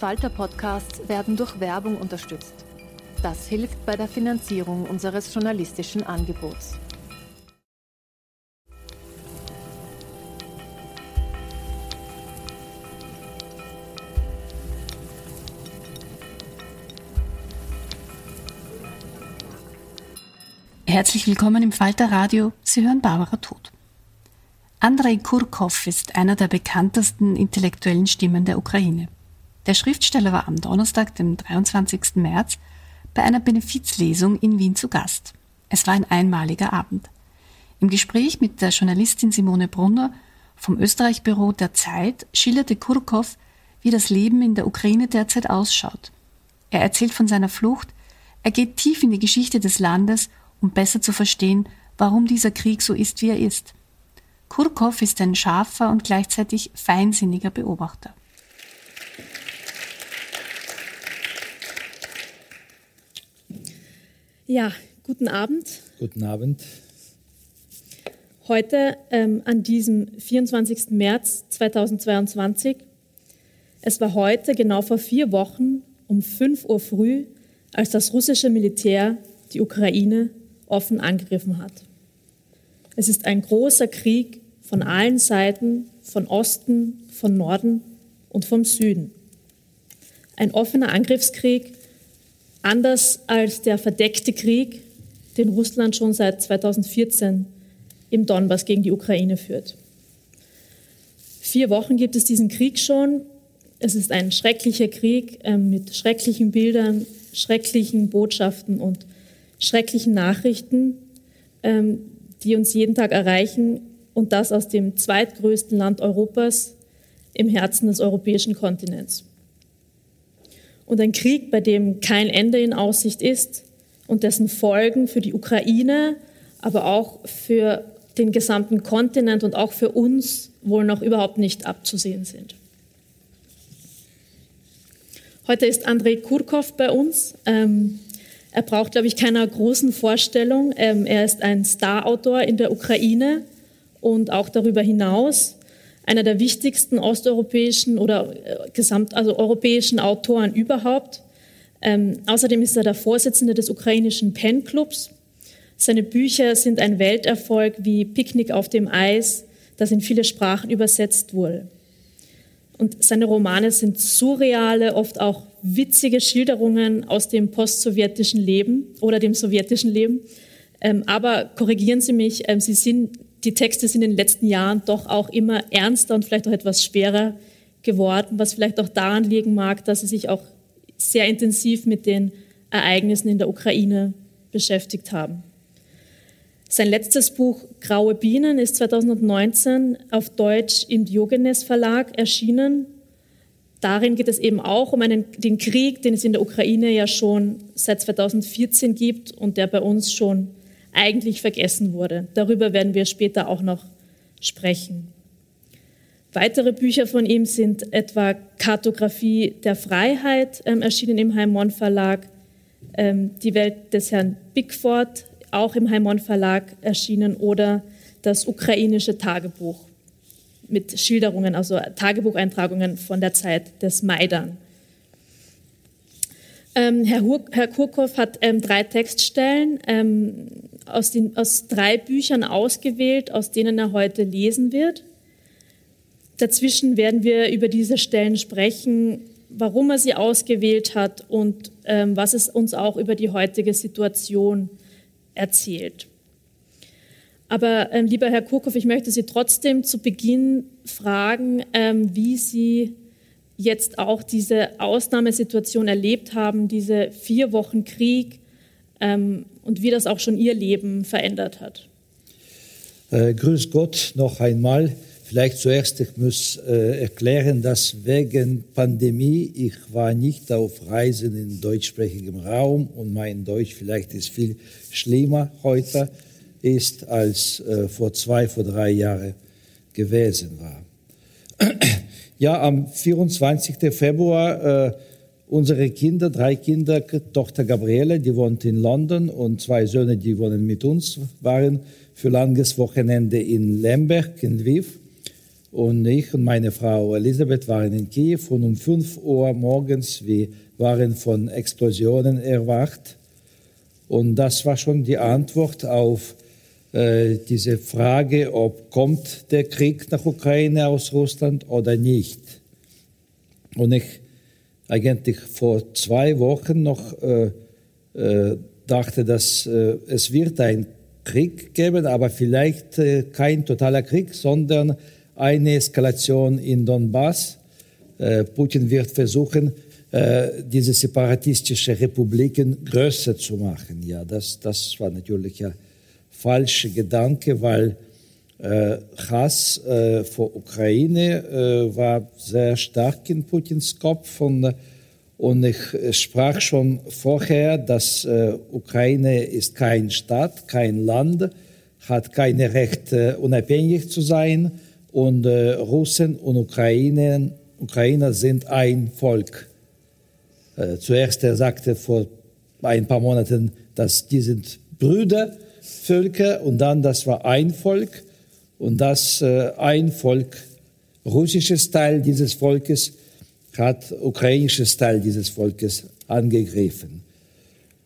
Falter-Podcasts werden durch Werbung unterstützt. Das hilft bei der Finanzierung unseres journalistischen Angebots. Herzlich willkommen im Falter Radio. Sie hören Barbara Tod. Andrei Kurkov ist einer der bekanntesten intellektuellen Stimmen der Ukraine. Der Schriftsteller war am Donnerstag, dem 23. März, bei einer Benefizlesung in Wien zu Gast. Es war ein einmaliger Abend. Im Gespräch mit der Journalistin Simone Brunner vom Österreich-Büro der Zeit schilderte Kurkov, wie das Leben in der Ukraine derzeit ausschaut. Er erzählt von seiner Flucht, er geht tief in die Geschichte des Landes, um besser zu verstehen, warum dieser Krieg so ist, wie er ist. Kurkov ist ein scharfer und gleichzeitig feinsinniger Beobachter. Ja, guten Abend. Guten Abend. Heute ähm, an diesem 24. März 2022. Es war heute, genau vor vier Wochen, um 5 Uhr früh, als das russische Militär die Ukraine offen angegriffen hat. Es ist ein großer Krieg von allen Seiten, von Osten, von Norden und vom Süden. Ein offener Angriffskrieg, Anders als der verdeckte Krieg, den Russland schon seit 2014 im Donbass gegen die Ukraine führt. Vier Wochen gibt es diesen Krieg schon. Es ist ein schrecklicher Krieg äh, mit schrecklichen Bildern, schrecklichen Botschaften und schrecklichen Nachrichten, ähm, die uns jeden Tag erreichen und das aus dem zweitgrößten Land Europas im Herzen des europäischen Kontinents und ein Krieg, bei dem kein Ende in Aussicht ist und dessen Folgen für die Ukraine, aber auch für den gesamten Kontinent und auch für uns wohl noch überhaupt nicht abzusehen sind. Heute ist Andrei Kurkov bei uns. Ähm, er braucht, glaube ich, keiner großen Vorstellung. Ähm, er ist ein Starautor in der Ukraine und auch darüber hinaus einer der wichtigsten osteuropäischen oder äh, gesamt, also europäischen Autoren überhaupt. Ähm, außerdem ist er der Vorsitzende des ukrainischen Pen Clubs. Seine Bücher sind ein Welterfolg wie Picknick auf dem Eis, das in viele Sprachen übersetzt wurde. Und seine Romane sind surreale, oft auch witzige Schilderungen aus dem postsowjetischen Leben oder dem sowjetischen Leben. Ähm, aber korrigieren Sie mich, ähm, sie sind die Texte sind in den letzten Jahren doch auch immer ernster und vielleicht auch etwas schwerer geworden, was vielleicht auch daran liegen mag, dass sie sich auch sehr intensiv mit den Ereignissen in der Ukraine beschäftigt haben. Sein letztes Buch Graue Bienen ist 2019 auf Deutsch im Diogenes Verlag erschienen. Darin geht es eben auch um einen, den Krieg, den es in der Ukraine ja schon seit 2014 gibt und der bei uns schon eigentlich vergessen wurde. Darüber werden wir später auch noch sprechen. Weitere Bücher von ihm sind etwa Kartografie der Freiheit, ähm, erschienen im Heimon Verlag, ähm, Die Welt des Herrn Bigford, auch im Heimon Verlag erschienen, oder das ukrainische Tagebuch mit Schilderungen, also Tagebucheintragungen von der Zeit des Maidan. Ähm, Herr, Herr, Kurkow hat ähm, drei Textstellen. Aus, den, aus drei Büchern ausgewählt, aus denen er heute lesen wird. Dazwischen werden wir über diese Stellen sprechen, warum er sie ausgewählt hat und ähm, was es uns auch über die heutige Situation erzählt. Aber ähm, lieber Herr Kurkow, ich möchte Sie trotzdem zu Beginn fragen, ähm, wie Sie jetzt auch diese Ausnahmesituation erlebt haben, diese vier Wochen Krieg ähm, und wie das auch schon Ihr Leben verändert hat. Äh, grüß Gott noch einmal. Vielleicht zuerst, ich muss äh, erklären, dass wegen Pandemie ich war nicht auf Reisen in deutschsprachigem Raum und mein Deutsch vielleicht ist viel schlimmer heute ist, als äh, vor zwei, vor drei Jahren gewesen war. ja, am 24. Februar äh, unsere Kinder, drei Kinder, Tochter Gabriele, die wohnt in London und zwei Söhne, die wohnen mit uns, waren für langes Wochenende in Lemberg, in Lviv. Und ich und meine Frau Elisabeth waren in Kiew und um 5 Uhr morgens, wir waren von Explosionen erwacht. Und das war schon die Antwort auf äh, diese Frage, ob kommt der Krieg nach Ukraine aus Russland oder nicht. Und ich eigentlich vor zwei Wochen noch äh, äh, dachte, dass äh, es wird ein Krieg geben, aber vielleicht äh, kein totaler Krieg, sondern eine Eskalation in Donbass. Äh, Putin wird versuchen, diese separatistischen Republiken größer zu machen. Ja, das, das war natürlich ja falsche Gedanke, weil Hass äh, vor Ukraine äh, war sehr stark in Putins Kopf und, und ich sprach schon vorher, dass äh, Ukraine ist kein Staat, kein Land, hat keine Recht, äh, unabhängig zu sein und äh, Russen und Ukraine, Ukrainer sind ein Volk. zuerst er sagte vor ein paar Monaten, dass die sind Brüder Völker und dann das war ein Volk und das äh, ein Volk, russisches Teil dieses Volkes, hat ukrainisches Teil dieses Volkes angegriffen.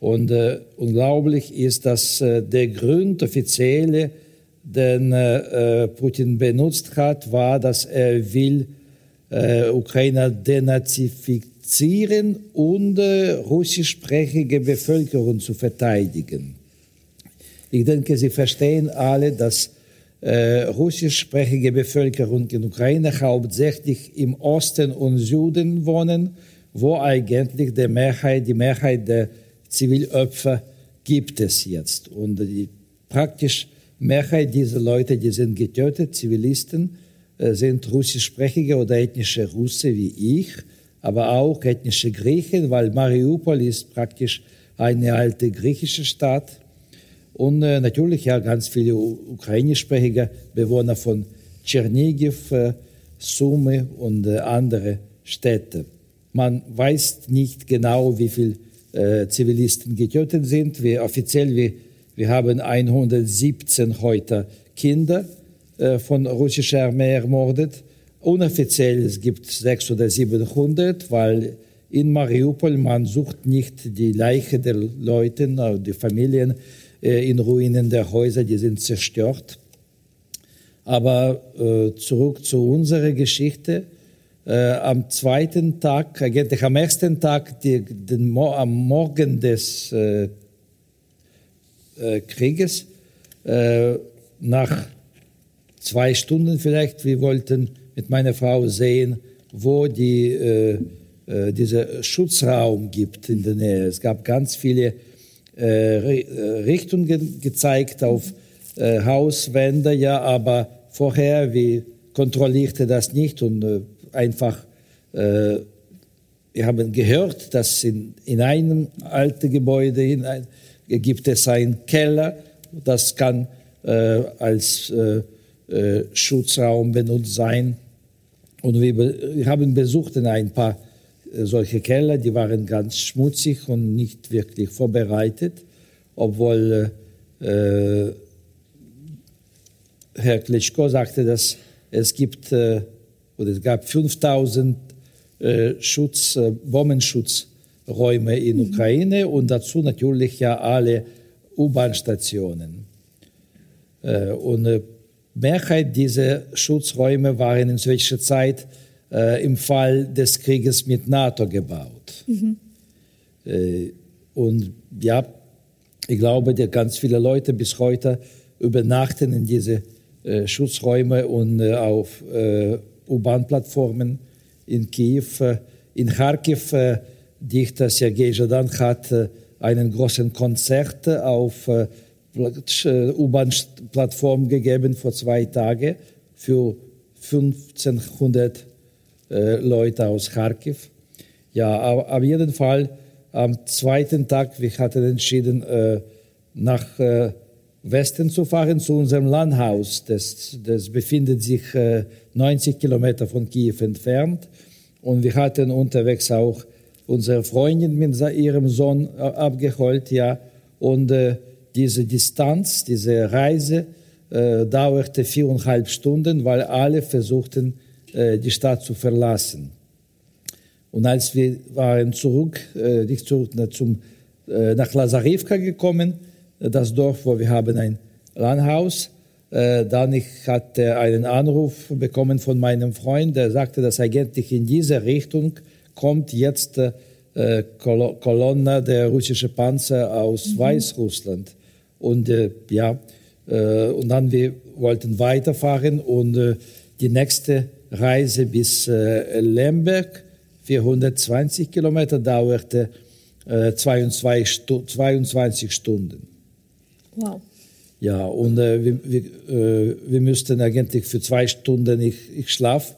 Und äh, unglaublich ist, dass äh, der Grund offizielle, den äh, äh, Putin benutzt hat, war, dass er will äh, Ukrainer denazifizieren und russischsprachige Bevölkerung zu verteidigen. Ich denke, Sie verstehen alle, dass äh, russischsprachige Bevölkerung in Ukraine hauptsächlich im Osten und Süden wohnen, wo eigentlich die Mehrheit, die Mehrheit der Zivilopfer gibt es jetzt. Und die praktisch Mehrheit dieser Leute, die sind getötet, Zivilisten, äh, sind russischsprachige oder ethnische Russe wie ich, aber auch ethnische Griechen, weil Mariupol ist praktisch eine alte griechische Stadt und äh, natürlich ja ganz viele ukrainischsprachige Bewohner von Tschernigiv, äh, Sumy und äh, andere Städte. Man weiß nicht genau, wie viele äh, Zivilisten getötet sind. Wir, offiziell, wir, wir haben 117 heute Kinder äh, von russischer Armee ermordet. Unoffiziell es gibt 600 oder 700, weil in Mariupol man sucht nicht die Leiche der Leute, die Familien, äh, in Ruinen der Häuser, die sind zerstört. Aber äh, zurück zu unserer Geschichte. Äh, am zweiten Tag, eigentlich am ersten Tag, die, den, am Morgen des äh, äh, Krieges, äh, nach zwei Stunden vielleicht, wir wollten mit meiner Frau sehen, wo die, äh, äh, dieser Schutzraum gibt in der Nähe. Es gab ganz viele äh, äh, Richtung gezeigt auf äh, Hauswände, ja, aber vorher, wie kontrollierte das nicht und einfach, wir haben gehört, dass in, in einem alten Gebäude in ein, gibt es einen Keller, das kann als Schutzraum benutzt sein. Und wir, wir haben besucht in ein paar solche Keller, die waren ganz schmutzig und nicht wirklich vorbereitet, obwohl äh, Herr Klitschko sagte, dass es gibt äh, oder es gab 5000 äh, Schutz, äh, Bombenschutzräume in mhm. Ukraine und dazu natürlich ja alle U-Bahn-Stationen. Äh, und äh, Mehrheit dieser Schutzräume waren in solcher Zeit äh, im Fall des Krieges mit NATO gebaut. Mhm. Äh, und ja, ich glaube, dass ganz viele Leute bis heute übernachten in diese äh, Schutzräume und äh, auf äh, U-Bahn-Plattformen in Kiew. in Kharkiv, Dichter Sergei Jadan hat einen großen Konzert auf U-Bahn-Plattform gegeben vor zwei Tagen für 1500 Leute aus Kharkiv. Ja, aber auf jeden Fall am zweiten Tag, wir hatten entschieden, äh, nach äh, Westen zu fahren, zu unserem Landhaus. Das, das befindet sich äh, 90 Kilometer von Kiew entfernt. Und wir hatten unterwegs auch unsere Freundin mit ihrem Sohn äh, abgeholt, ja. Und äh, diese Distanz, diese Reise äh, dauerte viereinhalb Stunden, weil alle versuchten, die Stadt zu verlassen. Und als wir waren zurück, äh, nicht zurück, zum, äh, nach Lazarevka gekommen, äh, das Dorf, wo wir haben ein Landhaus, äh, dann ich hatte einen Anruf bekommen von meinem Freund, der sagte, dass eigentlich in diese Richtung kommt jetzt äh, Kolonne der russische Panzer aus mhm. Weißrussland. Und äh, ja, äh, und dann wir wollten weiterfahren und äh, die nächste Reise bis äh, Lemberg 420 Kilometer dauerte äh, 22, Stu 22 Stunden. Wow. Ja, und äh, wir, wir, äh, wir müssten eigentlich für zwei Stunden, ich, ich schlaf,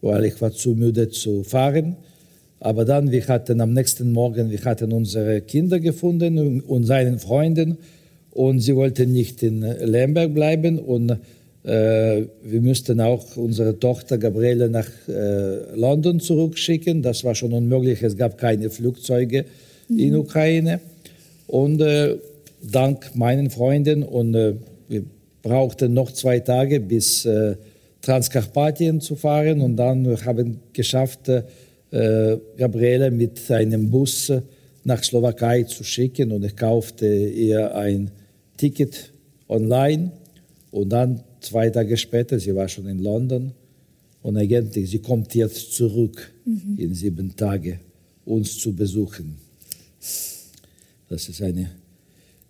weil ich war zu müde zu fahren. Aber dann, wir hatten am nächsten Morgen, wir hatten unsere Kinder gefunden und, und seinen Freunden und sie wollten nicht in Lemberg bleiben und äh, wir müssten auch unsere Tochter Gabriele nach äh, London zurückschicken. Das war schon unmöglich. Es gab keine Flugzeuge mhm. in Ukraine. Und äh, dank meinen Freunden und äh, wir brauchten noch zwei Tage bis äh, Transkarpatien zu fahren und dann haben wir geschafft, Gabriele mit einem Bus nach Slowakei zu schicken und ich kaufte ihr ein Ticket online und dann zwei Tage später, sie war schon in London und eigentlich, sie kommt jetzt zurück mhm. in sieben Tagen, uns zu besuchen. Das ist eine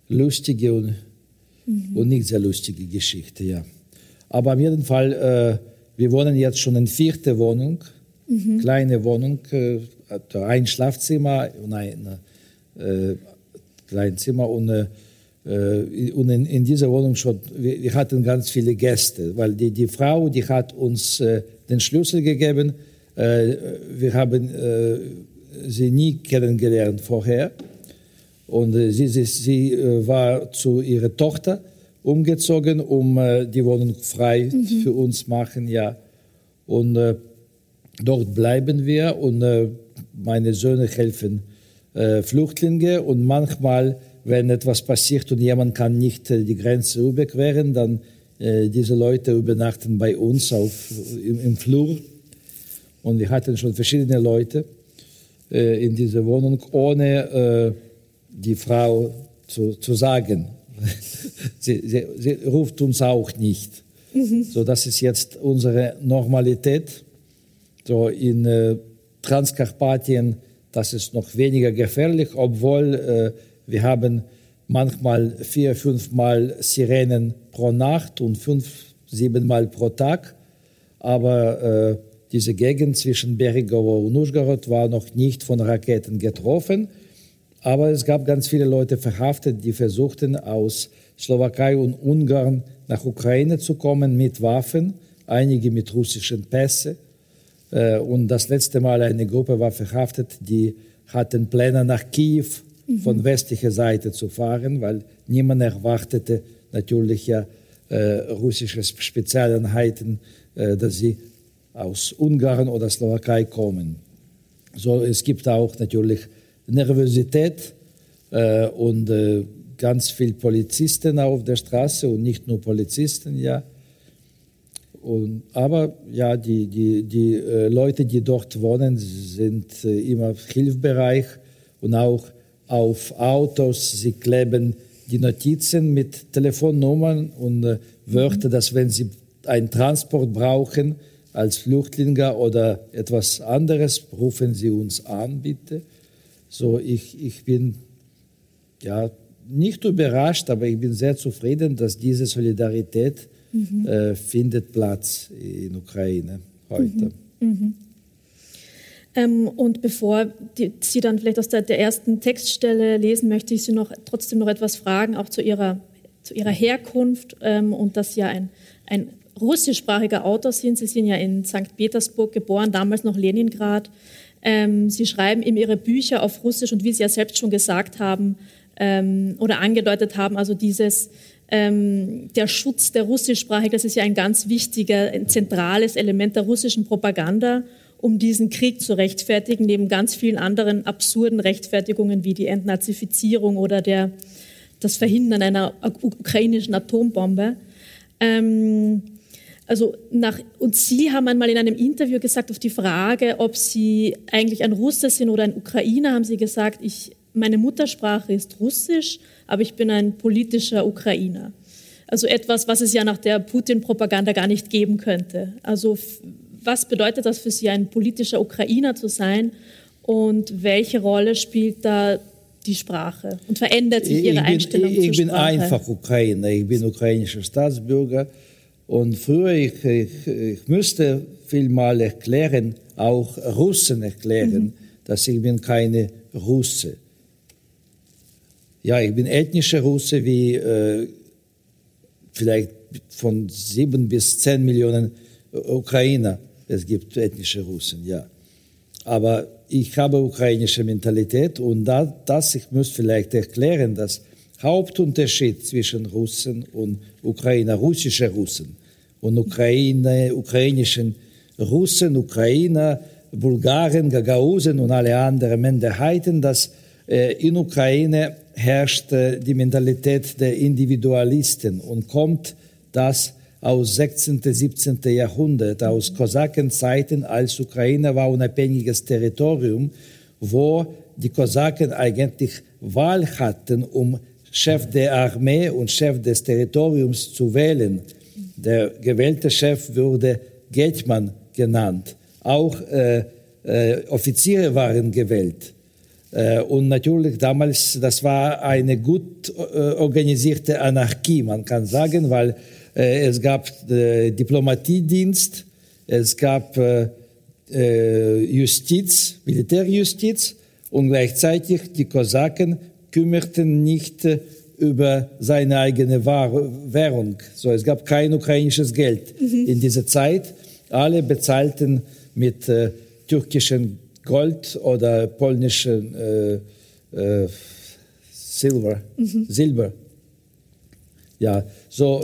lustige und, mhm. und nicht sehr lustige Geschichte, ja. Aber auf jeden Fall, äh, wir wohnen jetzt schon in vierter Wohnung, mhm. kleine Wohnung, äh, ein Schlafzimmer und ein äh, kleines Zimmer und äh, äh, und in, in, dieser Wohnung schon, wir, wir, hatten ganz viele Gäste, weil die, die Frau, die hat uns äh, den Schlüssel gegeben. Äh, wir haben äh, sie nie kennengelernt vorher. Und äh, sie, sie, sie äh, war zu ihrer Tochter umgezogen, um die Wohnung frei mhm. für uns machen, ja. Und dort bleiben wir und meine Söhne helfen Flüchtlinge und manchmal wenn etwas passiert und jemand kann nicht äh, die Grenze überqueren, dann äh, diese Leute übernachten bei uns auf, im, im, Flur. Und wir hatten schon verschiedene Leute äh, in dieser Wohnung, ohne äh, die Frau zu, zu sagen. sie, sie, sie, ruft uns auch nicht. Mhm. So, das ist jetzt unsere Normalität. So in Transkarpatien, das ist noch weniger gefährlich, obwohl wir haben manchmal vier, fünfmal Sirenen pro Nacht und fünf, siebenmal pro Tag. Aber äh, diese Gegend zwischen Berigovo und Uschgorod war noch nicht von Raketen getroffen. Aber es gab ganz viele Leute verhaftet, die versuchten, aus Slowakei und Ungarn nach Ukraine zu kommen mit Waffen, einige mit russischen Pässe. Äh, und das letzte Mal eine Gruppe war verhaftet, die hatten Pläne nach Kiew von westlicher Seite zu fahren, weil niemand erwartete natürlich ja äh, russische Spezialeinheiten, äh, dass sie aus Ungarn oder Slowakei kommen. So, es gibt auch natürlich Nervosität äh, und äh, ganz viele Polizisten auf der Straße und nicht nur Polizisten, ja. Und, aber ja, die, die, die äh, Leute, die dort wohnen, sind äh, immer hilfbereich und auch auf Autos, sie kleben die Notizen mit Telefonnummern und äh, Wörter, dass wenn Sie einen Transport brauchen als Flüchtlinge oder etwas anderes, rufen Sie uns an, bitte. So, ich, ich bin ja nicht überrascht, aber ich bin sehr zufrieden, dass diese Solidarität mhm. äh, findet Platz in Ukraine heute. Mhm. Mhm. Ähm, und bevor die, Sie dann vielleicht aus der, der, ersten Textstelle lesen, möchte ich Sie noch trotzdem noch etwas fragen, auch zu Ihrer, zu ihrer Herkunft ähm, und dass Sie ja ein, ein russischsprachiger Autor sind. Sie sind ja in St. Petersburg geboren, damals noch Leningrad. Ähm, Sie schreiben eben Ihre Bücher auf Russisch und wie Sie ja selbst schon gesagt haben ähm, oder angedeutet haben, also dieses ähm, der Schutz der Russischsprachigen, das ist ja ein ganz wichtiger, ein zentrales Element der russischen Propaganda um diesen Krieg zu rechtfertigen, neben ganz vielen anderen absurden Rechtfertigungen wie die Entnazifizierung oder der, das Verhindern einer ukrainischen Atombombe. Ähm, also nach, und Sie haben einmal in einem Interview gesagt, auf die Frage, ob Sie eigentlich ein Russe sind oder ein Ukrainer, haben Sie gesagt, ich, meine Muttersprache ist Russisch, aber ich bin ein politischer Ukrainer. Also etwas, was es ja nach der Putin-Propaganda gar nicht geben könnte. Also was bedeutet das für Sie, ein politischer Ukrainer zu sein und welche Rolle spielt da die Sprache und verändert sich Ihre ich bin, Einstellung ich, ich zur bin Sprache? einfach Ukrainer, ich bin ukrainischer Staatsbürger und früher, ich, ich, ich müsste vielmal erklären, auch Russen erklären, mhm. dass ich bin keine Russe. Ja, ich bin ethnischer Russe, wie äh, vielleicht von sieben bis zehn Millionen Ukrainer es gibt ethnische Russen, ja. Aber ich habe ukrainische Mentalität und da, das, ich muss vielleicht erklären, dass Hauptunterschied zwischen Russen und Ukrainer, russische Russen und Ukraine, ukrainischen Russen, Ukrainer, Bulgaren, Gagausen und alle anderen Minderheiten, dass äh, in Ukraine herrscht äh, die Mentalität der Individualisten und kommt das aus 16., 17. Jahrhundert, aus Kosakenzeiten, als Ukraine war unabhängiges Territorium, wo die Kosaken eigentlich Wahl hatten, um Chef der Armee und Chef des Territoriums zu wählen. Der gewählte Chef wurde Geldmann genannt. Auch äh, äh, Offiziere waren gewählt. Äh, und natürlich damals, das war eine gut äh, organisierte Anarchie, man kann sagen, weil es gab äh, Diplomatiedienst, es gab äh, Justiz, Militärjustiz und gleichzeitig die Kosaken kümmerten nicht über seine eigene Währung. So, es gab kein ukrainisches Geld mhm. in dieser Zeit. Alle bezahlten mit äh, türkischem Gold oder polnischem äh, äh, Silber. Mhm. Silber. Ja, so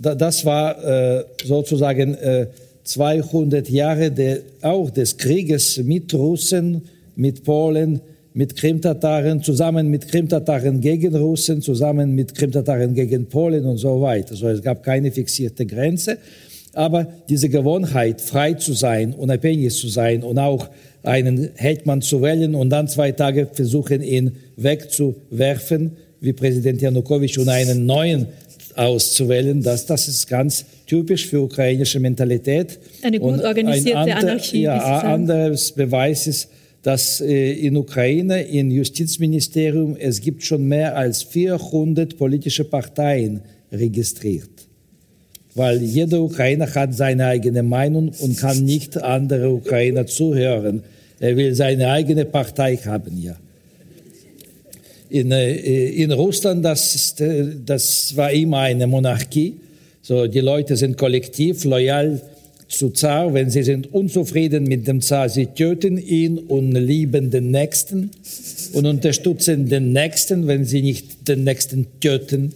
das war äh, sozusagen 200 äh, Jahre der, auch des Krieges mit Russen, mit Polen, mit Krimtataren, zusammen mit Krimtataren gegen Russen, zusammen mit Krimtataren gegen Polen und so weiter. Also es gab keine fixierte Grenze. Aber diese Gewohnheit, frei zu sein, unabhängig zu sein und auch einen Hetman zu wählen und dann zwei Tage versuchen, ihn wegzuwerfen, wie Präsident Janukowitsch, und einen neuen auszuwählen. Das, das ist ganz typisch für ukrainische Mentalität. Eine gut organisierte ein ander, Anarchie. Ja, ein anderes Beweis ist, dass äh, in Ukraine, im Justizministerium, es gibt schon mehr als 400 politische Parteien registriert. Weil jeder Ukrainer hat seine eigene Meinung und kann nicht andere Ukrainer zuhören. Er will seine eigene Partei haben, ja in, äh, in Russland, das, äh, das war immer eine Monarchie. So, die Leute sind kollektiv loyal zu Zar. Wenn sie sind unzufrieden mit dem Zar, sie töten ihn und lieben den Nächsten und unterstützen den Nächsten, wenn sie nicht den Nächsten töten.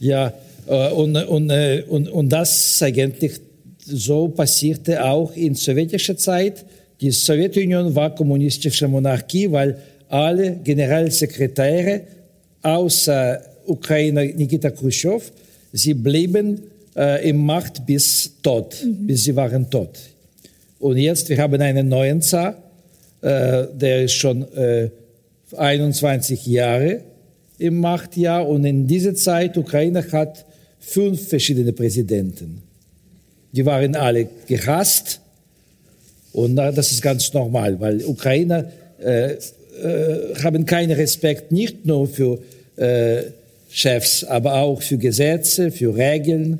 Ja, äh, und, und, und, und das eigentlich so passierte auch in sowjetischer Zeit. Die Sowjetunion war kommunistische Monarchie, weil alle Generalsekretäre außer Ukrainer Nikita Khrushchev, sie blieben äh, im Macht bis tot, mhm. bis sie waren tot. Und jetzt, wir haben einen neuen Zar, äh, der ist schon äh, 21 Jahre im Machtjahr und in dieser Zeit Ukraine hat fünf verschiedene Präsidenten. Die waren alle gehasst und das ist ganz normal, weil Ukrainer äh, äh, haben keinen Respekt nicht nur für äh, Chefs, aber auch für Gesetze, für Regeln.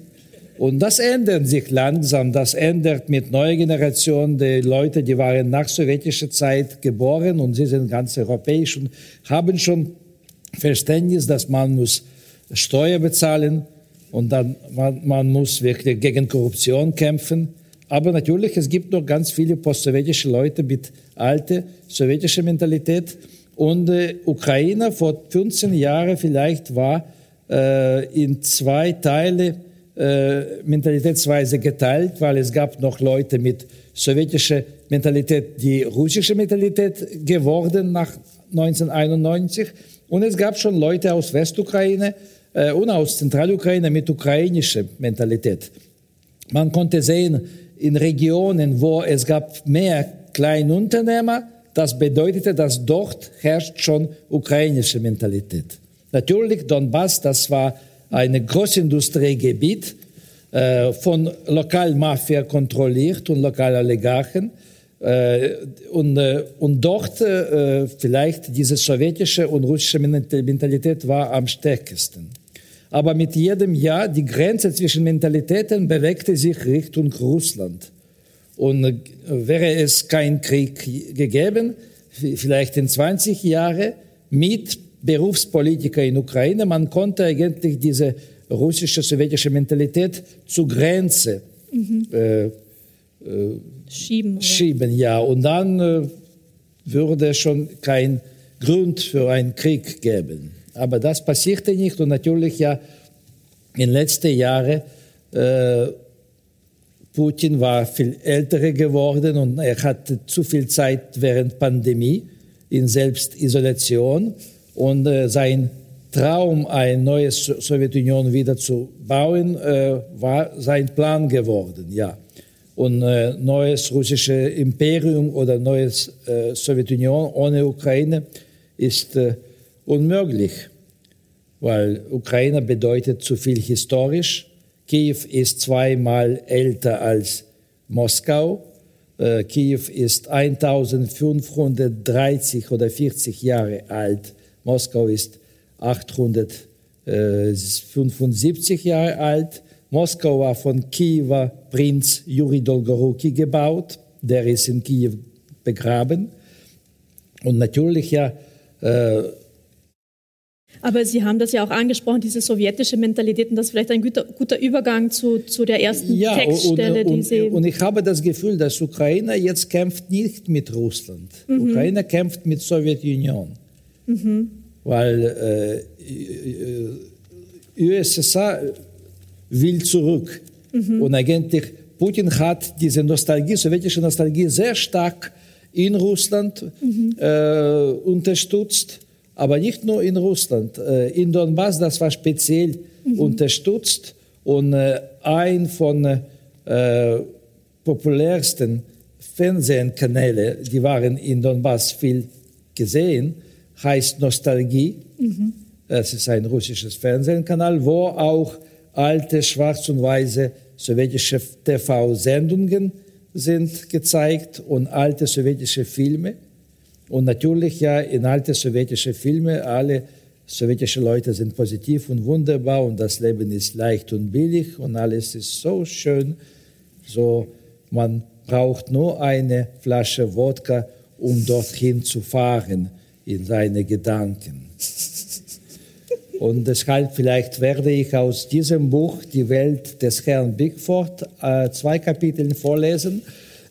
Und das ändert sich langsam. Das ändert mit neuer Generation die Leute, die waren nach sowjetischer Zeit geboren und sie sind ganz europäisch und haben schon Verständnis, dass man muss Steuer bezahlen und dann man, man muss wirklich gegen Korruption kämpfen. Aber natürlich, es gibt noch ganz viele postsowjetische Leute mit alter sowjetischer Mentalität. Und äh, Ukraine vor 15 Jahren vielleicht war äh, in zwei Teile äh, Mentalitätsweise geteilt, weil es gab noch Leute mit sowjetischer Mentalität, die russische Mentalität geworden nach 1991. Und es gab schon Leute aus Westukraine äh, und aus Zentralukraine mit ukrainischer Mentalität. Man konnte sehen, in Regionen, wo es gab mehr Kleinunternehmer, das bedeutete, dass dort herrscht schon ukrainische Mentalität. Natürlich Donbass, das war ein Großindustriegebiet äh, von Lokalmafia kontrolliert und Lokaloligarchen. Äh, und, äh, und dort äh, vielleicht diese sowjetische und russische Mentalität war am stärksten. Aber mit jedem Jahr die Grenze zwischen Mentalitäten bewegte sich Richtung Russland. Und äh, wäre es kein Krieg gegeben, vielleicht in 20 Jahren mit Berufspolitiker in Ukraine, man konnte eigentlich diese russische, sowjetische Mentalität zur Grenze mhm. äh, äh, schieben, schieben. Ja, und dann äh, würde schon kein Grund für einen Krieg geben. Aber das passierte nicht und natürlich ja in den letzten Jahren äh, Putin war viel älter geworden und er hatte zu viel Zeit während Pandemie in Selbstisolation und äh, sein Traum, ein neues Sowjetunion wieder zu bauen, äh, war sein Plan geworden, ja. Und äh, neues russische Imperium oder neues äh, Sowjetunion ohne Ukraine ist äh, unmöglich, weil Ukraine bedeutet zu viel historisch. Kiew ist zweimal älter als Moskau. Äh, Kiew ist 1530 oder 40 Jahre alt Moskau ist 875 Jahre alt. Moskau war von Kiewer Prinz Juri Dolgoruki gebaut. Der ist in Kiew begraben. Und natürlich ja. Äh, aber Sie haben das ja auch angesprochen, diese sowjetische Mentalität, und das ist vielleicht ein guter, guter Übergang zu, zu der ersten ja, Textstelle, und, die Sie. Und ich habe das Gefühl, dass Ukraine jetzt kämpft nicht mit Russland. Mhm. Ukraine kämpft mit Sowjetunion. Mhm. Weil äh, USSR will zurück. Mhm. Und eigentlich Putin hat diese Nostalgie, sowjetische Nostalgie sehr stark in Russland mhm. äh, unterstützt, aber nicht nur in Russland. Äh, in Donbass, das war speziell mhm. unterstützt und äh, ein von äh, populärsten Fernsehkanäle, die waren in Donbass viel gesehen, heißt Nostalgie. Mhm. Es ist ein russisches Fernsehkanal, wo auch alte schwarz und weiße sowjetische TV-Sendungen sind gezeigt und alte sowjetische Filme. Und natürlich ja in alte sowjetische Filme, alle sowjetische Leute sind positiv und wunderbar und das Leben ist leicht und billig und alles ist so schön. So, man braucht nur eine Flasche Wodka, um dorthin zu fahren in seine Gedanken. Und deshalb vielleicht werde ich aus diesem Buch Die Welt des Herrn Bigford äh, zwei Kapitel vorlesen.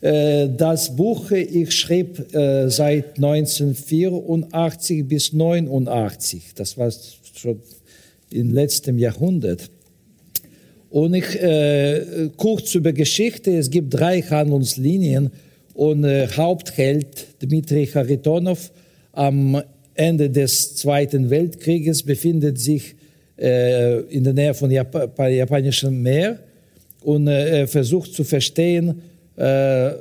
Äh, das Buch ich schrieb äh, seit 1984 bis 1989. Das war schon im letzten Jahrhundert. Und ich, äh, kurz über Geschichte, es gibt drei Handlungslinien und Hauptheld Dmitri Charitonov am Ende des Zweiten Weltkrieges befindet sich in der Nähe von Jap Japanischem Meer und äh, er versucht zu verstehen, äh,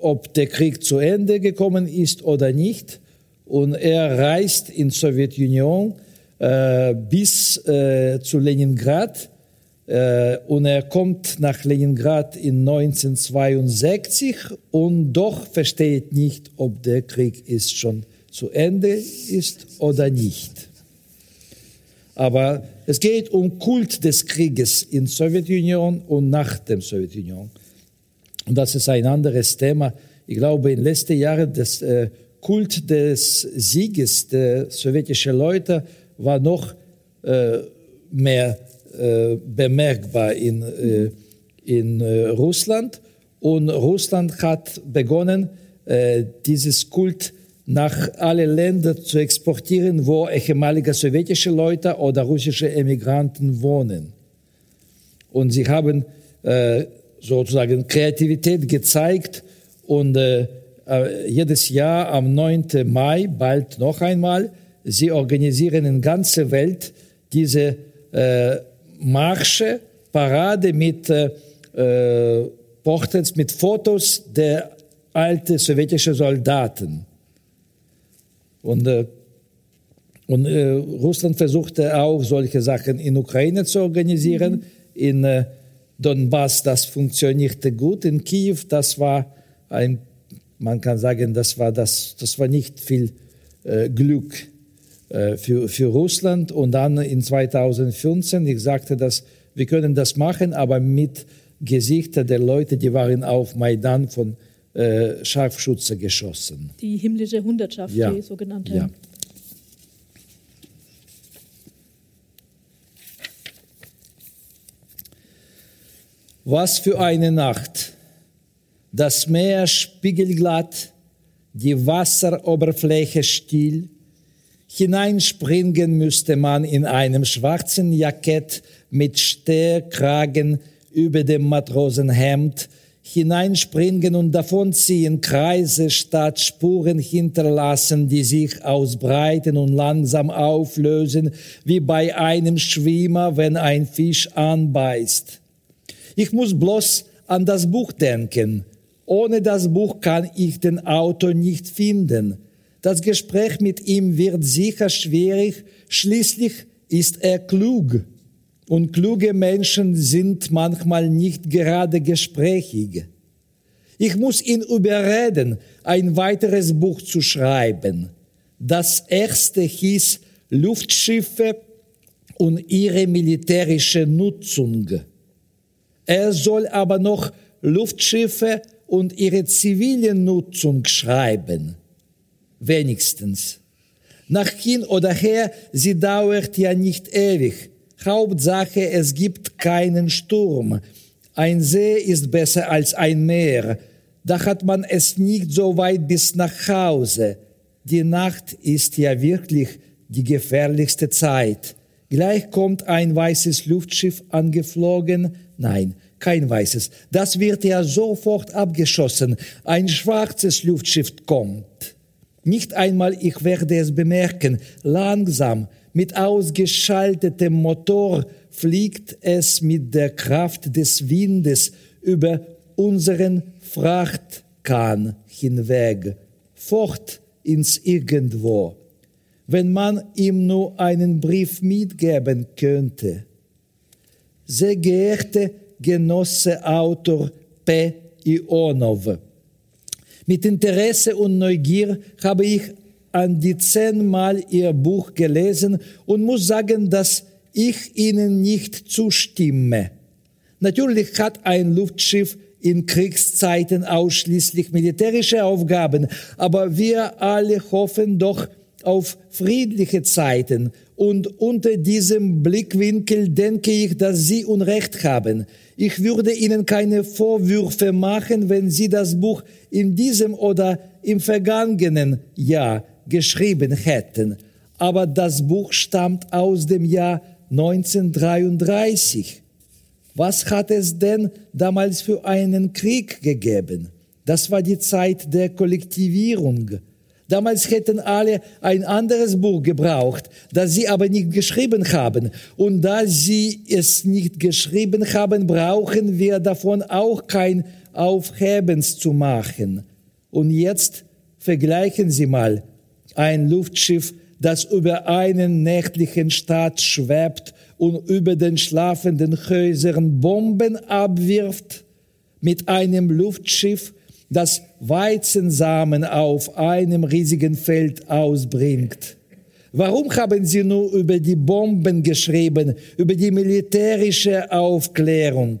ob der Krieg zu Ende gekommen ist oder nicht. Und er reist in Sowjetunion äh, bis äh, zu Leningrad. Äh, und er kommt nach Leningrad in 1962 und doch versteht nicht, ob der Krieg ist schon zu Ende ist oder nicht. Aber es geht um Kult des Krieges in Sowjetunion und nach dem Sowjetunion. Und das ist ein anderes Thema. Ich glaube, in den letzten Jahren das äh, Kult des Sieges der sowjetischen Leute war noch äh, mehr äh, bemerkbar in, äh, in äh, Russland. Und Russland hat begonnen, äh, dieses Kult nach alle Länder zu exportieren, wo ehemalige sowjetische Leute oder russische Emigranten wohnen. Und sie haben sozusagen Kreativität gezeigt und äh, äh jedes Jahr am 9. Mai, bald noch einmal, sie organisieren in ganzer Welt diese äh, Marsche, Parade mit äh, äh Porträts, mit Fotos der alten sowjetischen Soldaten. Und, äh, und äh, Russland versuchte auch solche Sachen in Ukraine zu organisieren. Mhm. In Donbass, das funktionierte gut. In Kiew, das war ein, man kann sagen, das war, das, das war nicht viel äh, Glück äh, für, für Russland. Und dann in 2014, ich sagte, dass wir können das machen, aber mit Gesichtern der Leute, die waren auf Maidan von äh, Scharfschütze geschossen. Die himmlische Hundertschaft, ja. die sogenannte. Ja. Was für eine Nacht! Das Meer spiegelglatt, die Wasseroberfläche still. Hineinspringen müsste man in einem schwarzen Jackett mit Stärkragen über dem Matrosenhemd, hineinspringen und davonziehen, Kreise statt Spuren hinterlassen, die sich ausbreiten und langsam auflösen, wie bei einem Schwimmer, wenn ein Fisch anbeißt. Ich muss bloß an das Buch denken. Ohne das Buch kann ich den Autor nicht finden. Das Gespräch mit ihm wird sicher schwierig, schließlich ist er klug. Und kluge Menschen sind manchmal nicht gerade gesprächig. Ich muss ihn überreden, ein weiteres Buch zu schreiben. Das erste hieß Luftschiffe und ihre militärische Nutzung. Er soll aber noch Luftschiffe und ihre zivile Nutzung schreiben. Wenigstens. Nach hin oder her, sie dauert ja nicht ewig. Hauptsache, es gibt keinen Sturm. Ein See ist besser als ein Meer. Da hat man es nicht so weit bis nach Hause. Die Nacht ist ja wirklich die gefährlichste Zeit. Gleich kommt ein weißes Luftschiff angeflogen. Nein, kein weißes. Das wird ja sofort abgeschossen. Ein schwarzes Luftschiff kommt. Nicht einmal ich werde es bemerken. Langsam, mit ausgeschaltetem Motor fliegt es mit der Kraft des Windes über unseren Frachtkahn hinweg, fort ins Irgendwo. Wenn man ihm nur einen Brief mitgeben könnte. Sehr geehrte Genosse Autor P. Ionov, mit Interesse und Neugier habe ich an die zehnmal ihr Buch gelesen und muss sagen, dass ich ihnen nicht zustimme. Natürlich hat ein Luftschiff in Kriegszeiten ausschließlich militärische Aufgaben, aber wir alle hoffen doch auf friedliche Zeiten und unter diesem Blickwinkel denke ich, dass Sie Unrecht haben. Ich würde Ihnen keine Vorwürfe machen, wenn Sie das Buch in diesem oder im vergangenen Jahr geschrieben hätten. Aber das Buch stammt aus dem Jahr 1933. Was hat es denn damals für einen Krieg gegeben? Das war die Zeit der Kollektivierung. Damals hätten alle ein anderes Buch gebraucht, das sie aber nicht geschrieben haben. Und da sie es nicht geschrieben haben, brauchen wir davon auch kein Aufhebens zu machen. Und jetzt vergleichen Sie mal ein Luftschiff das über einen nächtlichen Staat schwebt und über den schlafenden Häusern Bomben abwirft, mit einem Luftschiff, das Weizensamen auf einem riesigen Feld ausbringt. Warum haben Sie nur über die Bomben geschrieben, über die militärische Aufklärung?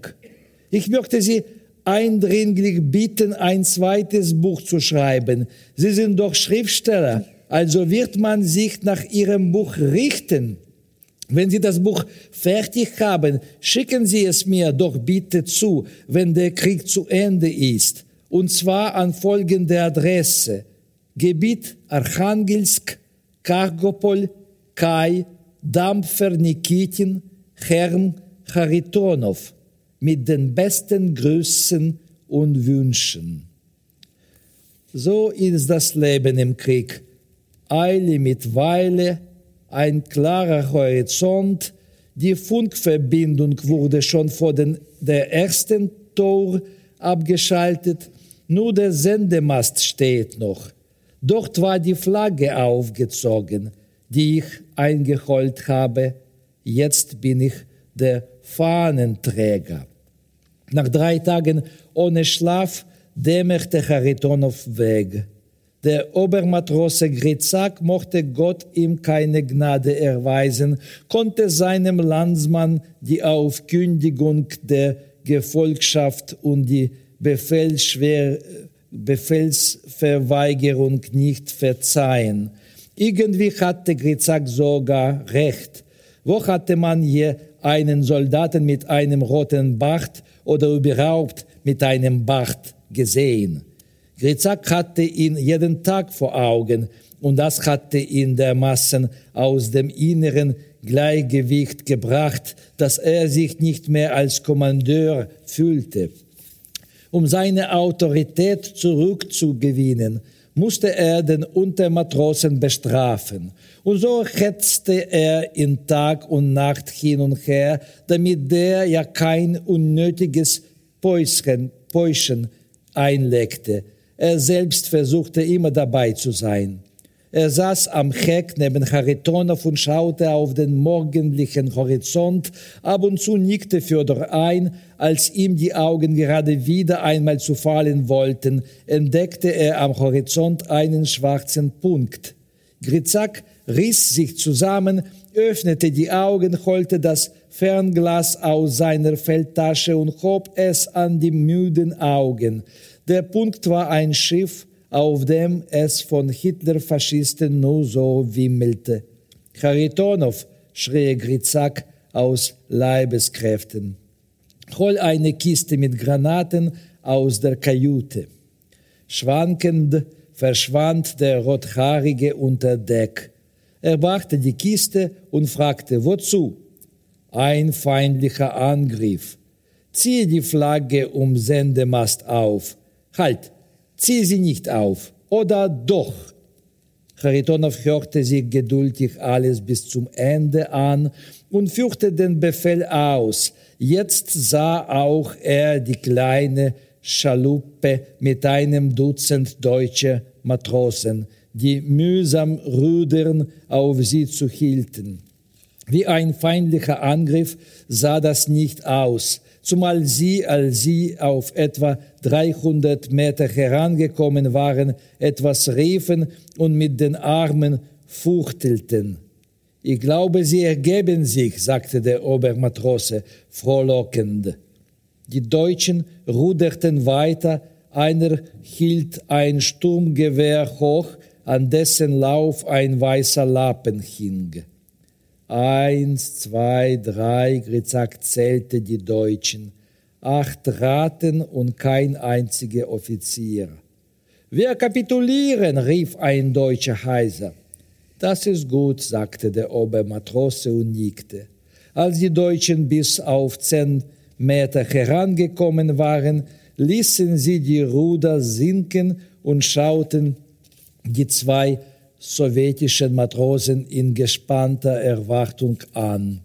Ich möchte Sie eindringlich bitten, ein zweites Buch zu schreiben. Sie sind doch Schriftsteller, also wird man sich nach Ihrem Buch richten. Wenn Sie das Buch fertig haben, schicken Sie es mir doch bitte zu, wenn der Krieg zu Ende ist. Und zwar an folgende Adresse. Gebiet Archangelsk, Kargopol, Kai, Dampfer Nikitin, Herrn Charitonov mit den besten Grüßen und Wünschen. So ist das Leben im Krieg. Eile mit Weile, ein klarer Horizont, die Funkverbindung wurde schon vor den, der ersten Tor abgeschaltet, nur der Sendemast steht noch. Dort war die Flagge aufgezogen, die ich eingeholt habe. Jetzt bin ich der Fahnenträger. Nach drei Tagen ohne Schlaf dämmerte Charitonov weg. Der Obermatrose Grizak mochte Gott ihm keine Gnade erweisen, konnte seinem Landsmann die Aufkündigung der Gefolgschaft und die Befehlsschwer Befehlsverweigerung nicht verzeihen. Irgendwie hatte Grizak sogar recht. Wo hatte man je einen Soldaten mit einem roten Bart oder überhaupt mit einem Bart gesehen? Grizak hatte ihn jeden Tag vor Augen und das hatte ihn dermaßen aus dem inneren Gleichgewicht gebracht, dass er sich nicht mehr als Kommandeur fühlte. Um seine Autorität zurückzugewinnen, musste er den Untermatrosen bestrafen. Und so hetzte er in Tag und Nacht hin und her, damit der ja kein unnötiges Päuschen, Päuschen einlegte. Er selbst versuchte immer dabei zu sein. Er saß am Heck neben Charitonov und schaute auf den morgendlichen Horizont. Ab und zu nickte Fyodor ein. Als ihm die Augen gerade wieder einmal zu fallen wollten, entdeckte er am Horizont einen schwarzen Punkt. Grizak riss sich zusammen, öffnete die Augen, holte das Fernglas aus seiner Feldtasche und hob es an die müden Augen. Der Punkt war ein Schiff, auf dem es von Hitlerfaschisten nur so wimmelte. Charitonov, schrie Grizak aus Leibeskräften. Hol eine Kiste mit Granaten aus der Kajüte. Schwankend verschwand der Rothaarige unter Deck. Er brachte die Kiste und fragte, wozu? Ein feindlicher Angriff. Ziehe die Flagge um Sendemast auf. Halt, zieh sie nicht auf. Oder doch? Charitonov hörte sich geduldig alles bis zum Ende an und führte den Befehl aus. Jetzt sah auch er die kleine Schaluppe mit einem Dutzend deutscher Matrosen, die mühsam Rudern auf sie zu hielten. Wie ein feindlicher Angriff sah das nicht aus, zumal sie, als sie auf etwa 300 Meter herangekommen waren, etwas riefen und mit den Armen fuchtelten. Ich glaube, sie ergeben sich, sagte der Obermatrose frohlockend. Die Deutschen ruderten weiter, einer hielt ein Sturmgewehr hoch, an dessen Lauf ein weißer Lappen hing. Eins, zwei, drei, Grizak zählte die Deutschen. Acht Raten und kein einziger Offizier. Wir kapitulieren, rief ein deutscher heiser. Das ist gut, sagte der Obermatrose und nickte. Als die Deutschen bis auf zehn Meter herangekommen waren, ließen sie die Ruder sinken und schauten die zwei sowjetischen Matrosen in gespannter Erwartung an.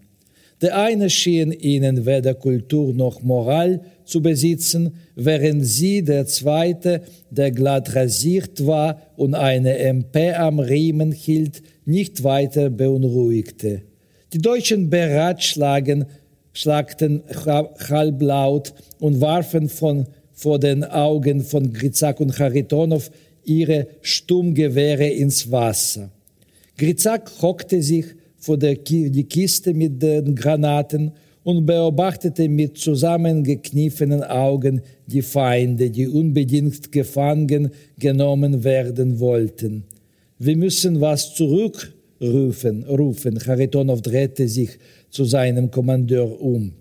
Der eine schien ihnen weder Kultur noch Moral zu besitzen, während sie, der zweite, der glatt rasiert war und eine MP am Riemen hielt, nicht weiter beunruhigte. Die Deutschen beratschlagen, schlagten halblaut und warfen von, vor den Augen von Grizak und Charitonov ihre Sturmgewehre ins Wasser. Grizak hockte sich vor der die Kiste mit den Granaten und beobachtete mit zusammengekniffenen Augen die Feinde, die unbedingt gefangen genommen werden wollten. Wir müssen was zurückrufen, rufen. Charitonov drehte sich zu seinem Kommandeur um.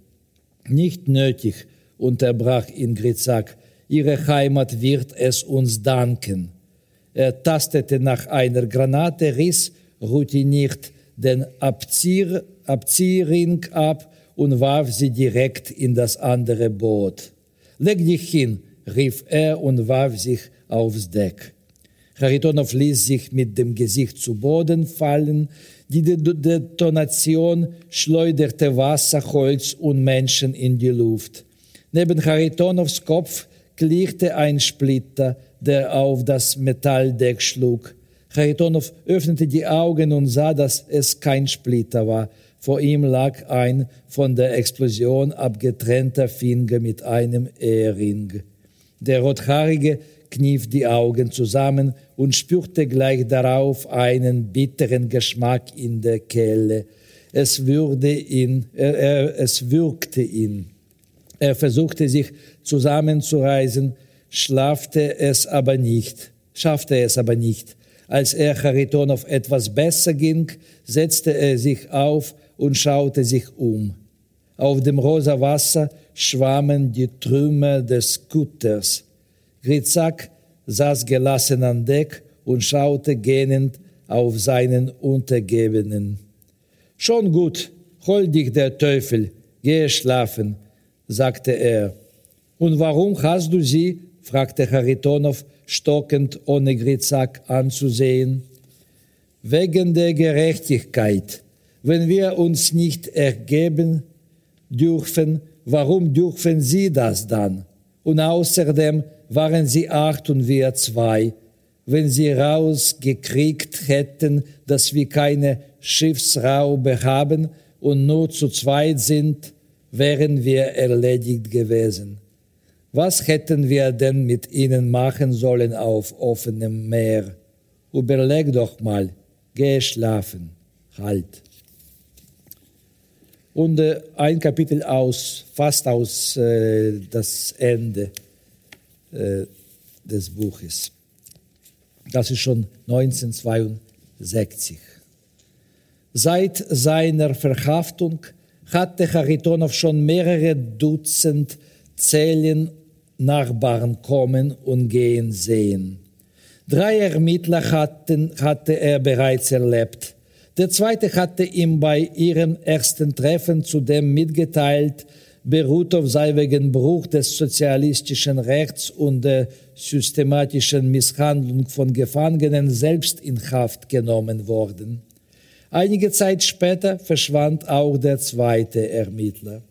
Nicht nötig, unterbrach ihn Grizak. Ihre Heimat wird es uns danken. Er tastete nach einer Granate, riss routiniert den Abzieh Abziehring ab und warf sie direkt in das andere Boot. Leg dich hin, rief er und warf sich aufs Deck. Charitonov ließ sich mit dem Gesicht zu Boden fallen. Die Detonation schleuderte Wasser, Holz und Menschen in die Luft. Neben Charitonovs Kopf klirrte ein Splitter, der auf das Metalldeck schlug. Charitonov öffnete die Augen und sah, dass es kein Splitter war. Vor ihm lag ein von der Explosion abgetrennter Finger mit einem Ehering. Der Rothaarige kniff die Augen zusammen und spürte gleich darauf einen bitteren Geschmack in der Kehle. Es, würde ihn, er, es würgte ihn. Er versuchte sich zusammenzureißen, schlafte es aber nicht, schaffte es aber nicht. Als er Charitonov etwas besser ging, setzte er sich auf und schaute sich um. Auf dem rosa Wasser schwammen die Trümmer des Kutters. Grizak saß gelassen an Deck und schaute gähnend auf seinen Untergebenen. Schon gut, hol dich der Teufel, gehe schlafen, sagte er. Und warum hast du sie? fragte Charitonov stockend, ohne Grizak anzusehen. Wegen der Gerechtigkeit. Wenn wir uns nicht ergeben dürfen, warum dürfen Sie das dann? Und außerdem waren Sie acht und wir zwei. Wenn Sie rausgekriegt hätten, dass wir keine Schiffsraube haben und nur zu zweit sind, wären wir erledigt gewesen. Was hätten wir denn mit ihnen machen sollen auf offenem Meer? Überleg doch mal, geh schlafen, halt. Und äh, ein Kapitel aus, fast aus äh, das Ende äh, des Buches. Das ist schon 1962. Seit seiner Verhaftung hatte Charitonov schon mehrere Dutzend Zellen Nachbarn kommen und gehen sehen. Drei Ermittler hatten, hatte er bereits erlebt. Der zweite hatte ihm bei ihrem ersten Treffen zudem mitgeteilt, Berutow sei wegen Bruch des sozialistischen Rechts und der systematischen Misshandlung von Gefangenen selbst in Haft genommen worden. Einige Zeit später verschwand auch der zweite Ermittler.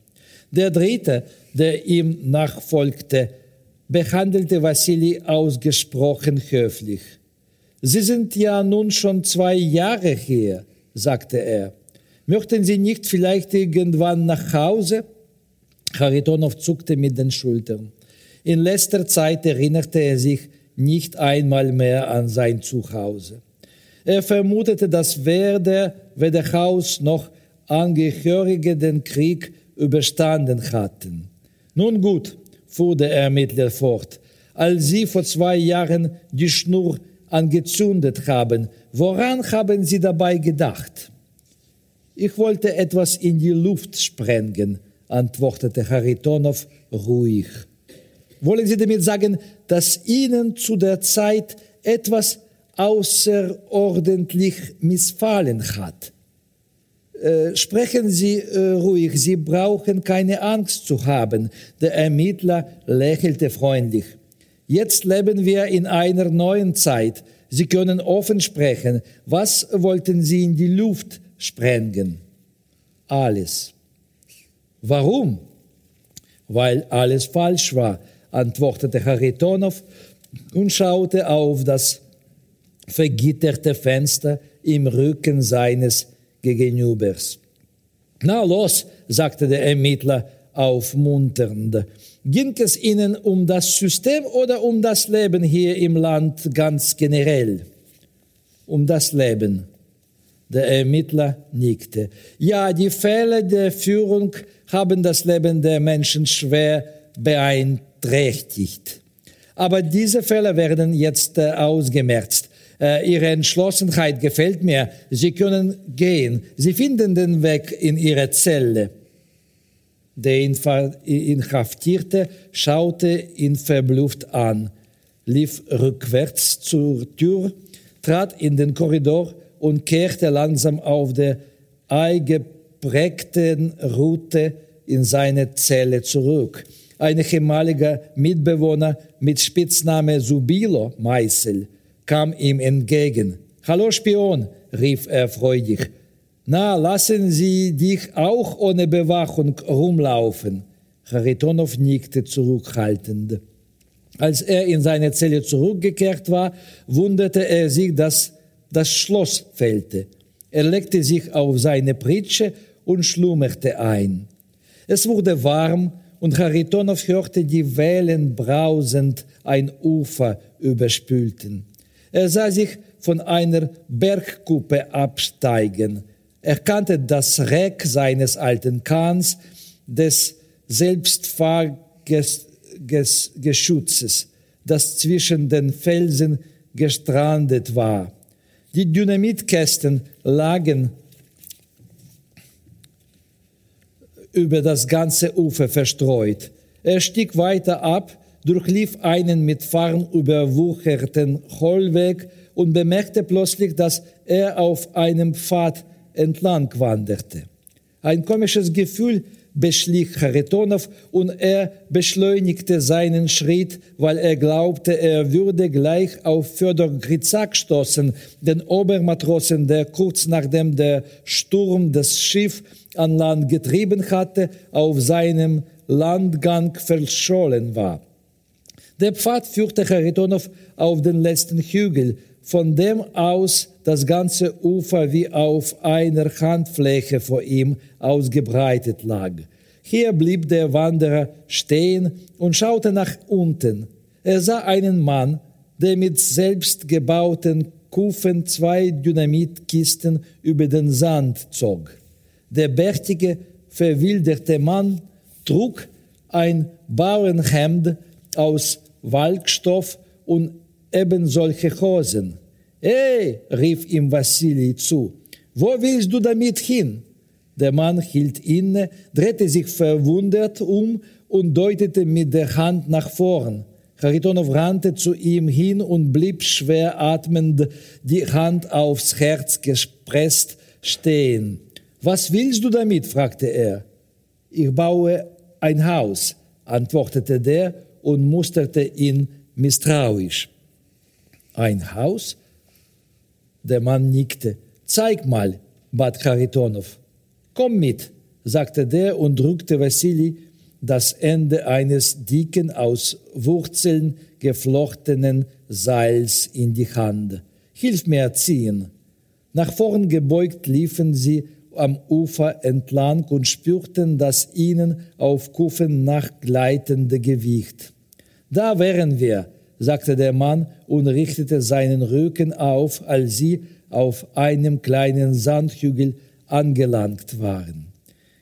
Der dritte, der ihm nachfolgte, behandelte Wassili ausgesprochen höflich. Sie sind ja nun schon zwei Jahre hier, sagte er. Möchten Sie nicht vielleicht irgendwann nach Hause? Charitonov zuckte mit den Schultern. In letzter Zeit erinnerte er sich nicht einmal mehr an sein Zuhause. Er vermutete, dass weder Haus noch Angehörige den Krieg überstanden hatten. Nun gut, fuhr der Ermittler fort, als Sie vor zwei Jahren die Schnur angezündet haben, woran haben Sie dabei gedacht? Ich wollte etwas in die Luft sprengen, antwortete Charitonov ruhig. Wollen Sie damit sagen, dass Ihnen zu der Zeit etwas außerordentlich missfallen hat? Äh, sprechen Sie äh, ruhig, Sie brauchen keine Angst zu haben. Der Ermittler lächelte freundlich. Jetzt leben wir in einer neuen Zeit. Sie können offen sprechen. Was wollten Sie in die Luft sprengen? Alles. Warum? Weil alles falsch war, antwortete Charitonov und schaute auf das vergitterte Fenster im Rücken seines Gegenübers. Na los, sagte der Ermittler aufmunternd. Ging es Ihnen um das System oder um das Leben hier im Land ganz generell? Um das Leben. Der Ermittler nickte. Ja, die Fälle der Führung haben das Leben der Menschen schwer beeinträchtigt. Aber diese Fälle werden jetzt äh, ausgemerzt. Äh, ihre Entschlossenheit gefällt mir. Sie können gehen. Sie finden den Weg in Ihre Zelle. Der Inhaftierte schaute ihn verblüfft an, lief rückwärts zur Tür, trat in den Korridor und kehrte langsam auf der eingeprägten Route in seine Zelle zurück. Ein ehemaliger Mitbewohner mit Spitzname Subilo Meißel kam ihm entgegen. Hallo Spion, rief er freudig. Na, lassen Sie dich auch ohne Bewachung rumlaufen. Charitonov nickte zurückhaltend. Als er in seine Zelle zurückgekehrt war, wunderte er sich, dass das Schloss fehlte. Er legte sich auf seine Pritsche und schlummerte ein. Es wurde warm und Charitonov hörte die Wellen brausend ein Ufer überspülten. Er sah sich von einer Bergkuppe absteigen. Er kannte das Reck seines alten Kahns, des Selbstfahrgeschützes, das zwischen den Felsen gestrandet war. Die Dynamitkästen lagen über das ganze Ufer verstreut. Er stieg weiter ab, durchlief einen mit Farn überwucherten Hohlweg und bemerkte plötzlich, dass er auf einem Pfad entlang wanderte. Ein komisches Gefühl beschlich Charitonov und er beschleunigte seinen Schritt, weil er glaubte, er würde gleich auf Fjodor Grizak stoßen, den Obermatrosen, der kurz nachdem der Sturm das Schiff an Land getrieben hatte, auf seinem Landgang verschollen war. Der Pfad führte Charitonov auf den letzten Hügel, von dem aus das ganze Ufer wie auf einer Handfläche vor ihm ausgebreitet lag. Hier blieb der Wanderer stehen und schaute nach unten. Er sah einen Mann, der mit selbstgebauten Kufen zwei Dynamitkisten über den Sand zog. Der bärtige, verwilderte Mann trug ein Bauernhemd aus Walkstoff und eben solche Hosen. Hey, rief ihm Wassili zu, wo willst du damit hin? Der Mann hielt inne, drehte sich verwundert um und deutete mit der Hand nach vorn. Charitonov rannte zu ihm hin und blieb schwer atmend, die Hand aufs Herz gepresst, stehen. Was willst du damit? fragte er. Ich baue ein Haus, antwortete der und musterte ihn misstrauisch. Ein Haus? Der Mann nickte. Zeig mal, bat Charitonov. Komm mit, sagte der und drückte Wassili das Ende eines dicken, aus Wurzeln geflochtenen Seils in die Hand. Hilf mir ziehen. Nach vorn gebeugt liefen sie am Ufer entlang und spürten das ihnen auf Kufen nachgleitende Gewicht. Da wären wir, sagte der Mann und richtete seinen Rücken auf, als sie auf einem kleinen Sandhügel angelangt waren.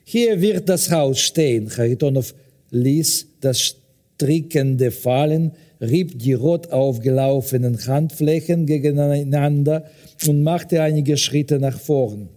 Hier wird das Haus stehen. Charitonov ließ das Strickende fallen, rieb die rot aufgelaufenen Handflächen gegeneinander und machte einige Schritte nach vorn.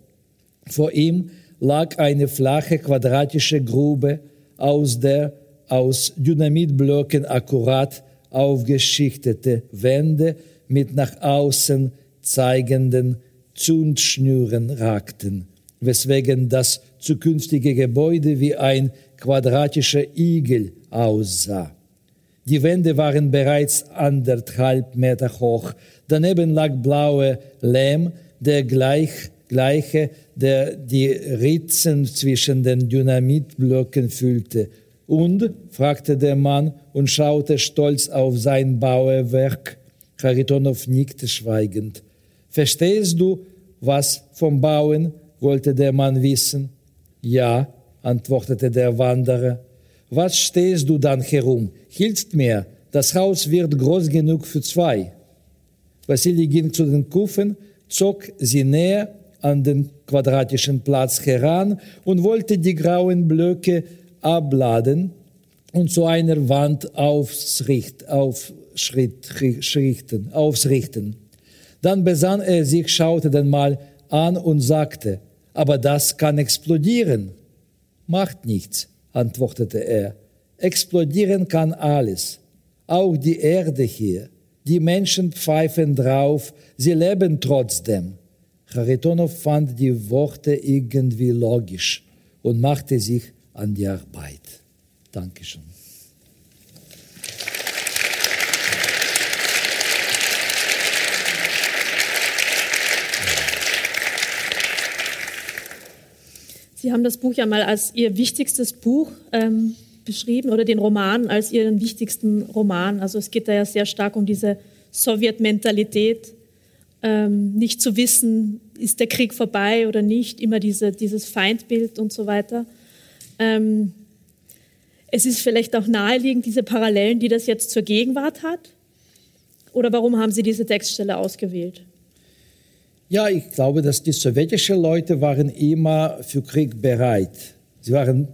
Vor ihm lag eine flache quadratische Grube, aus der aus Dynamitblöcken akkurat aufgeschichtete Wände mit nach außen zeigenden Zündschnüren ragten, weswegen das zukünftige Gebäude wie ein quadratischer Igel aussah. Die Wände waren bereits anderthalb Meter hoch. Daneben lag blaue Lehm, der gleich, gleiche der die Ritzen zwischen den Dynamitblöcken füllte. Und? fragte der Mann und schaute stolz auf sein Bauerwerk. Charitonov nickte schweigend. Verstehst du was vom Bauen? wollte der Mann wissen. Ja, antwortete der Wanderer. Was stehst du dann herum? Hilfst mir, das Haus wird groß genug für zwei. Wassili ging zu den Kufen, zog sie näher an den quadratischen Platz heran und wollte die grauen Blöcke abladen und zu einer Wand aufrichten, aufrichten. Dann besann er sich, schaute den Mal an und sagte, aber das kann explodieren. Macht nichts, antwortete er. Explodieren kann alles, auch die Erde hier. Die Menschen pfeifen drauf, sie leben trotzdem. Charitonov fand die Worte irgendwie logisch und machte sich an die Arbeit. Dankeschön. Sie haben das Buch ja mal als Ihr wichtigstes Buch ähm, beschrieben oder den Roman als Ihren wichtigsten Roman. Also es geht da ja sehr stark um diese Sowjetmentalität, ähm, nicht zu wissen, ist der Krieg vorbei oder nicht, immer diese, dieses Feindbild und so weiter. Ähm, es ist vielleicht auch naheliegend, diese Parallelen, die das jetzt zur Gegenwart hat. Oder warum haben Sie diese Textstelle ausgewählt? Ja, ich glaube, dass die sowjetischen Leute waren immer für Krieg bereit. Sie waren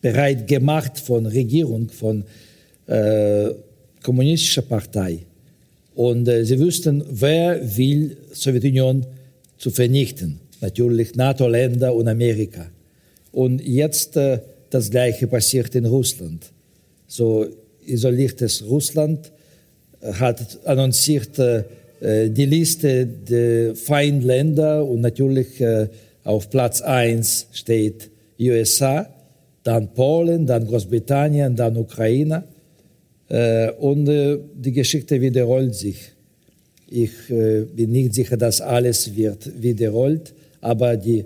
bereit gemacht von Regierung, von äh, kommunistischer Partei. Und äh, sie wussten, wer will Sowjetunion zu vernichten. Natürlich NATO-Länder und Amerika. Und jetzt äh, das Gleiche passiert in Russland. So isoliertes Russland äh, hat annonciert, äh, äh, die Liste der Feindländer und natürlich äh, auf Platz 1 steht USA, dann Polen, dann Großbritannien, dann Ukraine. Äh, und die Geschichte wiederholt sich. Ich bin nicht sicher, dass alles wird wiederholt, aber die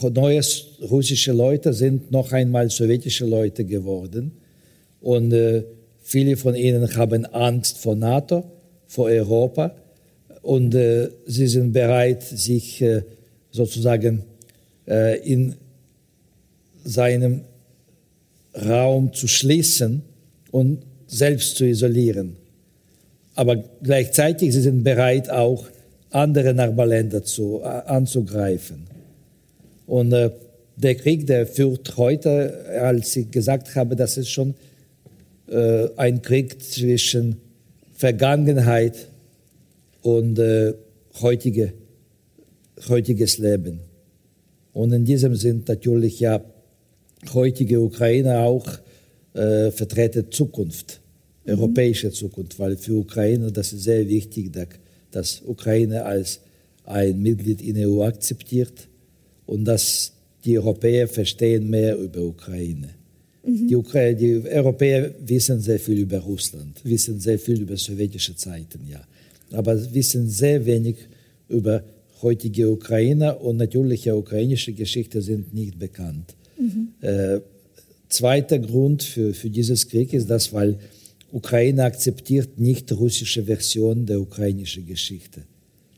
neuen russischen Leute sind noch einmal sowjetische Leute geworden. Und viele von ihnen haben Angst vor NATO, vor Europa und äh, sie sind bereit, sich äh, sozusagen äh, in seinem Raum zu schließen und selbst zu isolieren. Aber gleichzeitig sie sind bereit, auch andere Nachbarländer zu, äh, anzugreifen. Und äh, der Krieg, der führt heute, als ich gesagt habe, das ist schon äh, ein Krieg zwischen Vergangenheit und äh, heutige, heutiges Leben. Und in diesem Sinn natürlich ja heutige Ukraine auch äh, vertrete Zukunft. Europäische Zukunft, weil für Ukraine das ist sehr wichtig, dass Ukraine als ein Mitglied in der EU akzeptiert und dass die Europäer verstehen mehr über Ukraine. Mhm. Die, Ukraine, die Europäer wissen sehr viel über Russland, wissen sehr viel über sowjetische Zeiten, ja aber wissen sehr wenig über heutige Ukraine und natürliche ukrainische Geschichte sind nicht bekannt. Mhm. Äh, zweiter Grund für, für dieses Krieg ist das, weil Ukraine akzeptiert nicht russische Version der ukrainischen Geschichte.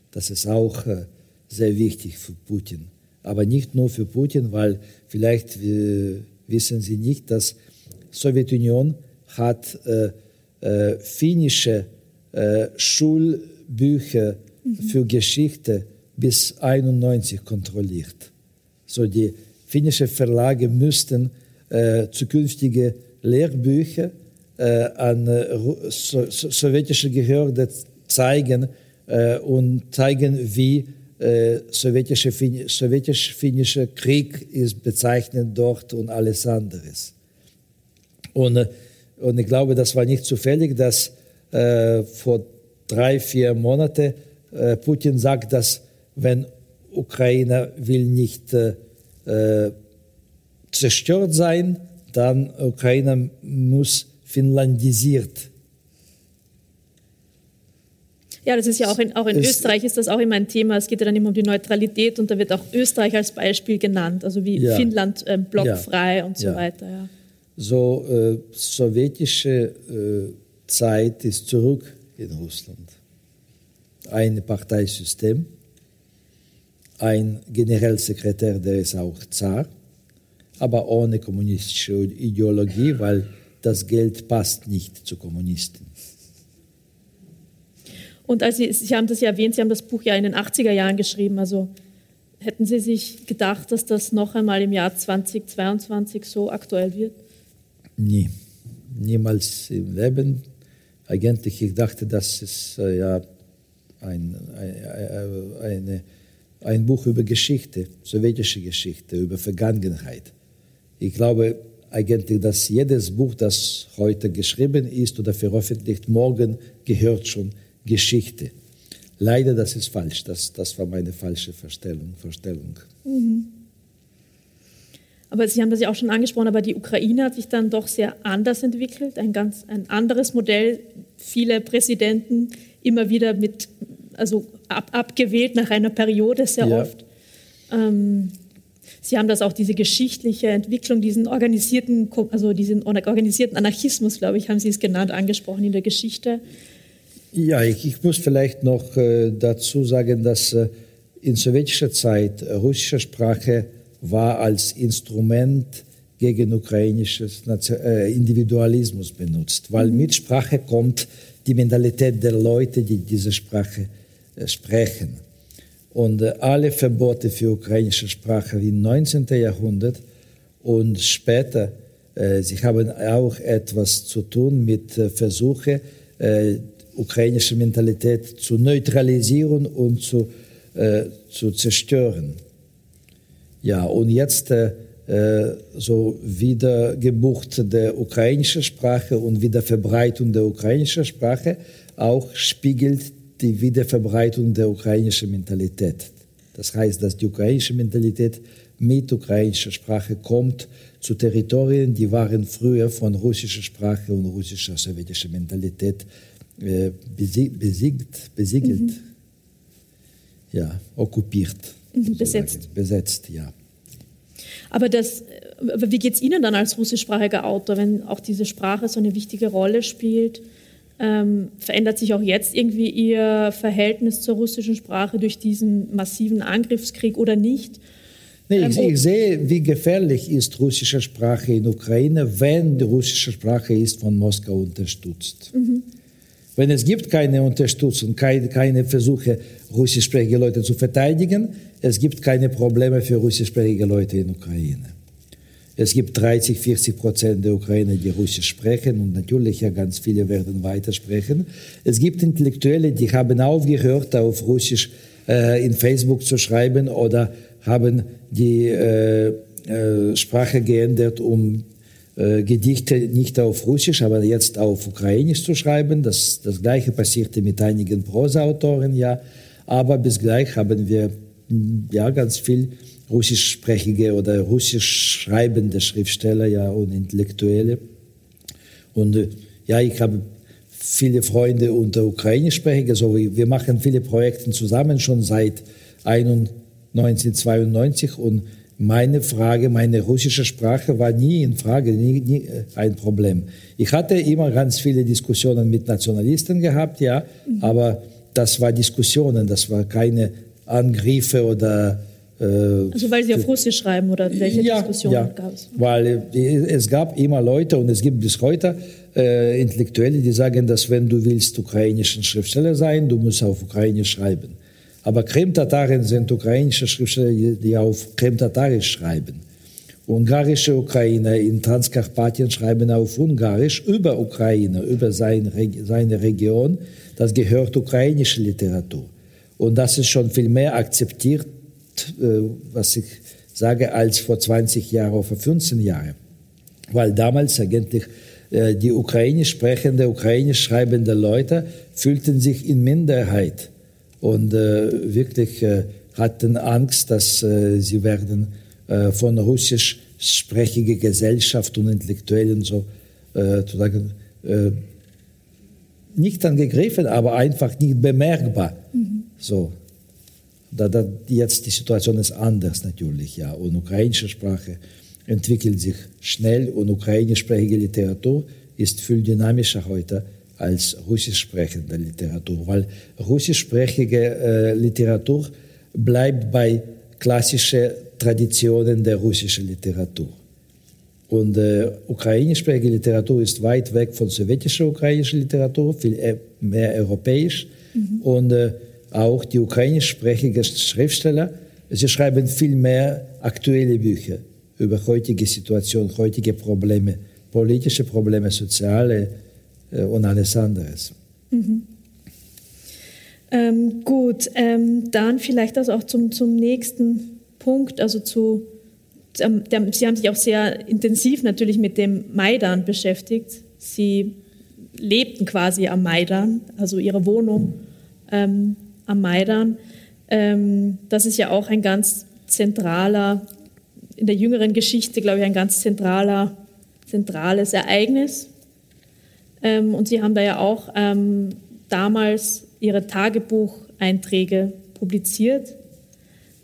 Das ist auch äh, sehr wichtig für Putin. Aber nicht nur für Putin, weil vielleicht äh, wissen Sie nicht, dass Sowjetunion hat äh, äh finnische äh, Schulbücher mhm. für Geschichte bis 91 kontrolliert. So die finnischen Verlage müssten äh, zukünftige Lehrbücher an äh, so, so, sowjetische Gehörde zeigen äh, und zeigen, wie äh, sowjetische, sowjetisch-finnischer Krieg ist bezeichnet dort und alles anderes. Und, äh, und ich glaube, das war nicht zufällig, dass äh, vor drei, vier Monaten, äh, Putin sagt, dass wenn Ukraine will nicht äh, äh, zerstört sein, dann Ukraine muss finlandisiert Ja, das ist ja auch in, auch in Österreich ist das auch immer ein Thema. Es geht ja dann immer um die Neutralität und da wird auch Österreich als Beispiel genannt, also wie ja. Finnland äh, blockfrei ja. und so ja. weiter. So äh, sowjetische äh, Zeit ist zurück in Russland. Ein Parteisystem, ein Generalsekretär, der ist auch Zar, aber ohne kommunistische Ideologie, weil das Geld passt nicht zu Kommunisten. Und als Sie, Sie haben das ja erwähnt, Sie haben das Buch ja in den 80er Jahren geschrieben. Also hätten Sie sich gedacht, dass das noch einmal im Jahr 2022 so aktuell wird? Nie. Niemals im Leben. Eigentlich, ich dachte, das ist äh, ja ein, ein, eine, ein Buch über Geschichte, sowjetische Geschichte, über Vergangenheit. Ich glaube eigentlich, dass jedes Buch, das heute geschrieben ist oder veröffentlicht, morgen gehört schon Geschichte. Leider, das ist falsch. Das, das war meine falsche Vorstellung. Vorstellung. Mhm. Aber Sie haben das ja auch schon angesprochen, aber die Ukraine hat sich dann doch sehr anders entwickelt, ein ganz ein anderes Modell. Viele Präsidenten immer wieder mit, also ab, abgewählt nach einer Periode sehr ja. oft. Ähm, Sie haben das auch diese geschichtliche Entwicklung, diesen organisierten, also diesen organisierten Anarchismus, glaube ich, haben Sie es genannt, angesprochen in der Geschichte. Ja, ich, ich muss vielleicht noch äh, dazu sagen, dass äh, in sowjetischer Zeit russische Sprache war als Instrument gegen ukrainisches äh, Individualismus benutzt, weil mhm. mit Sprache kommt die Mentalität der Leute, die diese Sprache äh, sprechen. Und äh, alle Verbote für ukrainische Sprache im 19. Jahrhundert und später, sie haben auch etwas zu tun mit Versuchen, ukrainische Mentalität zu neutralisieren und zu, äh, zu zerstören. Ja, und jetzt äh, so Wiedergeburt der ukrainischen Sprache und Wiederverbreitung der ukrainischen Sprache auch spiegelt die Wiederverbreitung der ukrainischen Mentalität. Das heißt, dass die ukrainische Mentalität mit ukrainischer Sprache kommt zu Territorien, die waren früher von russischer Sprache und russischer sowjetischer Mentalität äh, besiegt, besiegelt, mhm. ja, okkupiert. Mhm, besetzt. Besetzt, ja. Aber das, wie geht es Ihnen dann als russischsprachiger Autor, wenn auch diese Sprache so eine wichtige Rolle spielt? Ähm, verändert sich auch jetzt irgendwie Ihr Verhältnis zur russischen Sprache durch diesen massiven Angriffskrieg oder nicht? Nee, ich, ähm, ich, sehe, wie gefährlich ist russische Sprache in Ukraine, wenn die russische Sprache ist von Moskau unterstützt. Mhm. Wenn es gibt keine Unterstützung, keine, keine Versuche, russischsprachige Leute zu verteidigen, es gibt keine Probleme für russischsprachige Leute in Ukraine. Es gibt 30, 40 Prozent der Ukrainer, die Russisch sprechen und natürlich ja ganz viele werden weitersprechen. Es gibt Intellektuelle, die haben aufgehört, auf Russisch äh, in Facebook zu schreiben oder haben die äh, äh, Sprache geändert, um äh, Gedichte nicht auf Russisch, aber jetzt auf Ukrainisch zu schreiben. Das, das Gleiche passierte mit einigen Prosaautoren, ja. Aber bis gleich haben wir hm, ja ganz viel russischsprachige oder russisch schreibende Schriftsteller ja und Intellektuelle. Und äh, ja, ich habe viele Freunde unter Ukrainischsprachigen, also wir machen viele Projekte zusammen schon seit 1992 und meine Frage, meine russische Sprache war nie in Frage, nie, nie äh, ein Problem. Ich hatte immer ganz viele Diskussionen mit Nationalisten gehabt, ja, mhm. aber das war Diskussionen, das war keine Angriffe oder also weil Sie auf Russisch schreiben oder welche ja, Diskussionen ja, gab es? Weil äh, es gab immer Leute und es gibt bis heute äh, Intellektuelle, die sagen, dass wenn du willst ukrainischen Schriftsteller sein, du musst auf Ukrainisch schreiben. Aber Krim-Tataren sind ukrainische Schriftsteller, die auf Krim-Tatarisch schreiben. Ungarische Ukrainer in Transkarpatien schreiben auf Ungarisch über Ukraine, über seine Region. Das gehört ukrainische Literatur. Und das ist schon viel mehr akzeptiert, äh, was ich sage, als vor 20 Jahren oder vor 15 Jahren. Weil damals eigentlich äh, die ukrainisch sprechende, ukrainisch schreibende Leute fühlten sich in Minderheit und äh, wirklich äh, hatten Angst, dass äh, sie werden äh, von russisch sprechige Gesellschaft und Intellektuellen so äh, zu sagen, äh, nicht angegriffen, aber einfach nicht bemerkbar. Mhm. So. Da, da, jetzt die Situation ist anders natürlich, ja. Und ukrainische Sprache entwickelt sich schnell und ukrainischsprachige Literatur ist viel dynamischer heute als russisch sprechende Literatur, weil russischsprachige äh, Literatur bleibt bei klassischen Traditionen der russischen Literatur. Und äh, ukrainischsprachige Literatur ist weit weg von sowjetischer ukrainischer Literatur, viel e-, mehr europäisch. Mhm. Und äh, auch die ukrainischsprachigen Schriftsteller, sie schreiben viel mehr aktuelle Bücher über heutige Situationen, heutige Probleme, politische Probleme, soziale äh, und alles anderes. Mhm. Ähm, gut, ähm, dann vielleicht das auch zum, zum nächsten Punkt, also zu, ähm, der, Sie haben sich auch sehr intensiv natürlich mit dem Maidan beschäftigt. Sie lebten quasi am Maidan, also Ihre Wohnung ähm, am Maidan. Ähm, das ist ja auch ein ganz zentraler, in der jüngeren Geschichte, glaube ich, ein ganz zentraler, zentrales Ereignis. Ähm, und Sie haben da ja auch ähm, damals Ihre Tagebucheinträge publiziert.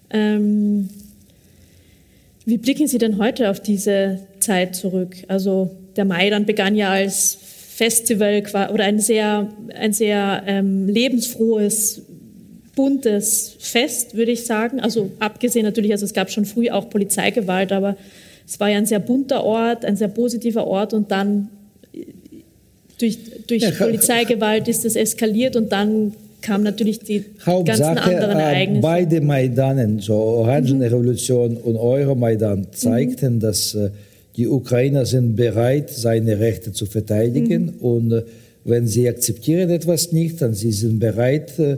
Ähm, wie blicken Sie denn heute auf diese Zeit zurück? Also der Maidan begann ja als Festival oder ein sehr, ein sehr ähm, lebensfrohes, buntes Fest, würde ich sagen. Also abgesehen natürlich, also es gab schon früh auch Polizeigewalt, aber es war ja ein sehr bunter Ort, ein sehr positiver Ort und dann durch, durch ja, Polizeigewalt ist es eskaliert und dann kamen natürlich die Hauptsache, ganzen anderen äh, Ereignisse. Beide Maidanen, so Orangenrevolution mhm. und Euromaidan, zeigten, mhm. dass äh, die Ukrainer sind bereit, seine Rechte zu verteidigen mhm. und äh, wenn sie akzeptieren etwas nicht, dann sie sind bereit, äh,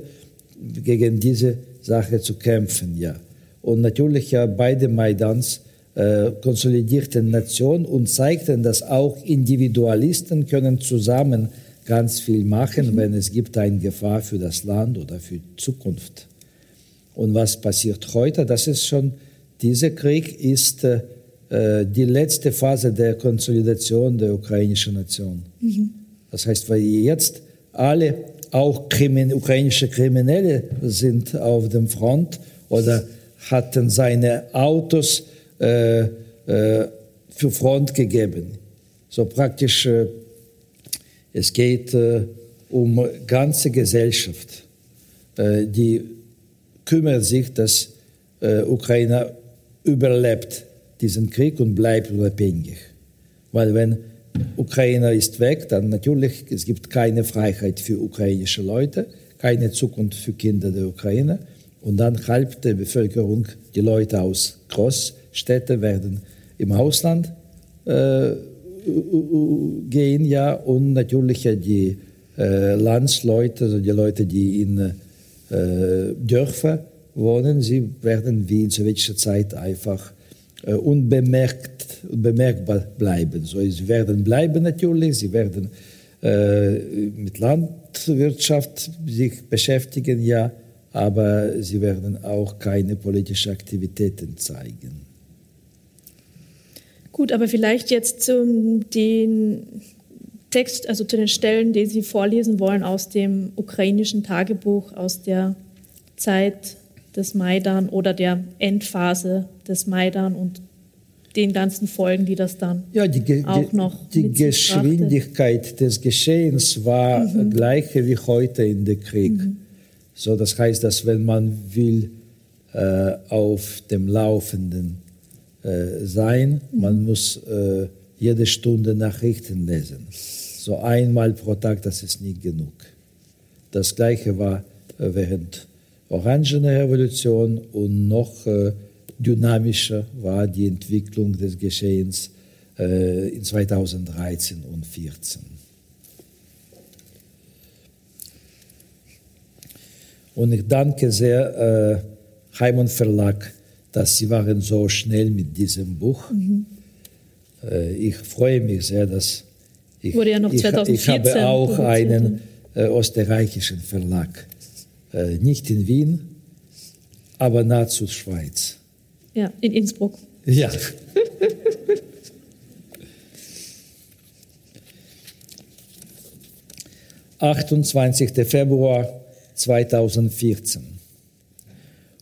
gegen diese Sache zu kämpfen. Ja. Und natürlich ja, beide Maidans äh, konsolidierten Nation und zeigten, dass auch Individualisten können zusammen ganz viel machen, mhm. wenn es gibt eine Gefahr für das Land oder für die Zukunft. Und was passiert heute? Das ist schon, dieser Krieg ist äh, die letzte Phase der Konsolidation der ukrainischen Nation. Mhm. Das heißt, weil jetzt alle, auch Krimin, ukrainische Kriminelle sind auf dem Front oder hatten seine Autos äh, äh, für Front gegeben. So praktisch, äh, es geht äh, um ganze Gesellschaft, äh, die kümmert sich, dass äh, Ukraine überlebt diesen Krieg und bleibt unabhängig. Weil wenn Ukraine ist weg, dann natürlich, es gibt keine Freiheit für ukrainische Leute, keine Zukunft für Kinder der Ukraine. Und dann halb der Bevölkerung, die Leute aus Groß, Städte werden im Ausland äh, gehen, ja, und natürlich die äh, Landsleute, also die Leute, die in äh, Dörfern wohnen, sie werden wie in sowjetischer Zeit einfach äh, unbemerkt, unbemerkbar bleiben. So, sie werden bleiben natürlich, sie werden äh, mit Landwirtschaft sich beschäftigen, ja, aber sie werden auch keine politischen Aktivitäten zeigen. Gut, aber vielleicht jetzt zu den Text, also zu den Stellen, die Sie vorlesen wollen aus dem ukrainischen Tagebuch aus der Zeit des Maidan oder der Endphase des Maidan und den ganzen Folgen, die das dann ja, die, auch noch die Geschwindigkeit des Geschehens war mhm. gleiche wie heute in der Krieg. Mhm. So, das heißt, dass wenn man will äh, auf dem Laufenden äh, sein. Man muss äh, jede Stunde Nachrichten lesen. So einmal pro Tag, das ist nicht genug. Das Gleiche war äh, während Orangene Revolution und noch äh, dynamischer war die Entwicklung des Geschehens äh, in 2013 und 2014. Und ich danke sehr äh, Heimon Verlag dass Sie waren so schnell mit diesem Buch. Mhm. Ich freue mich sehr, dass ich, Wurde ja noch 2014 ich, ich habe auch einen äh, österreichischen Verlag. Äh, nicht in Wien, aber nahezu Schweiz. Ja, in Innsbruck. Ja. 28. Februar 2014.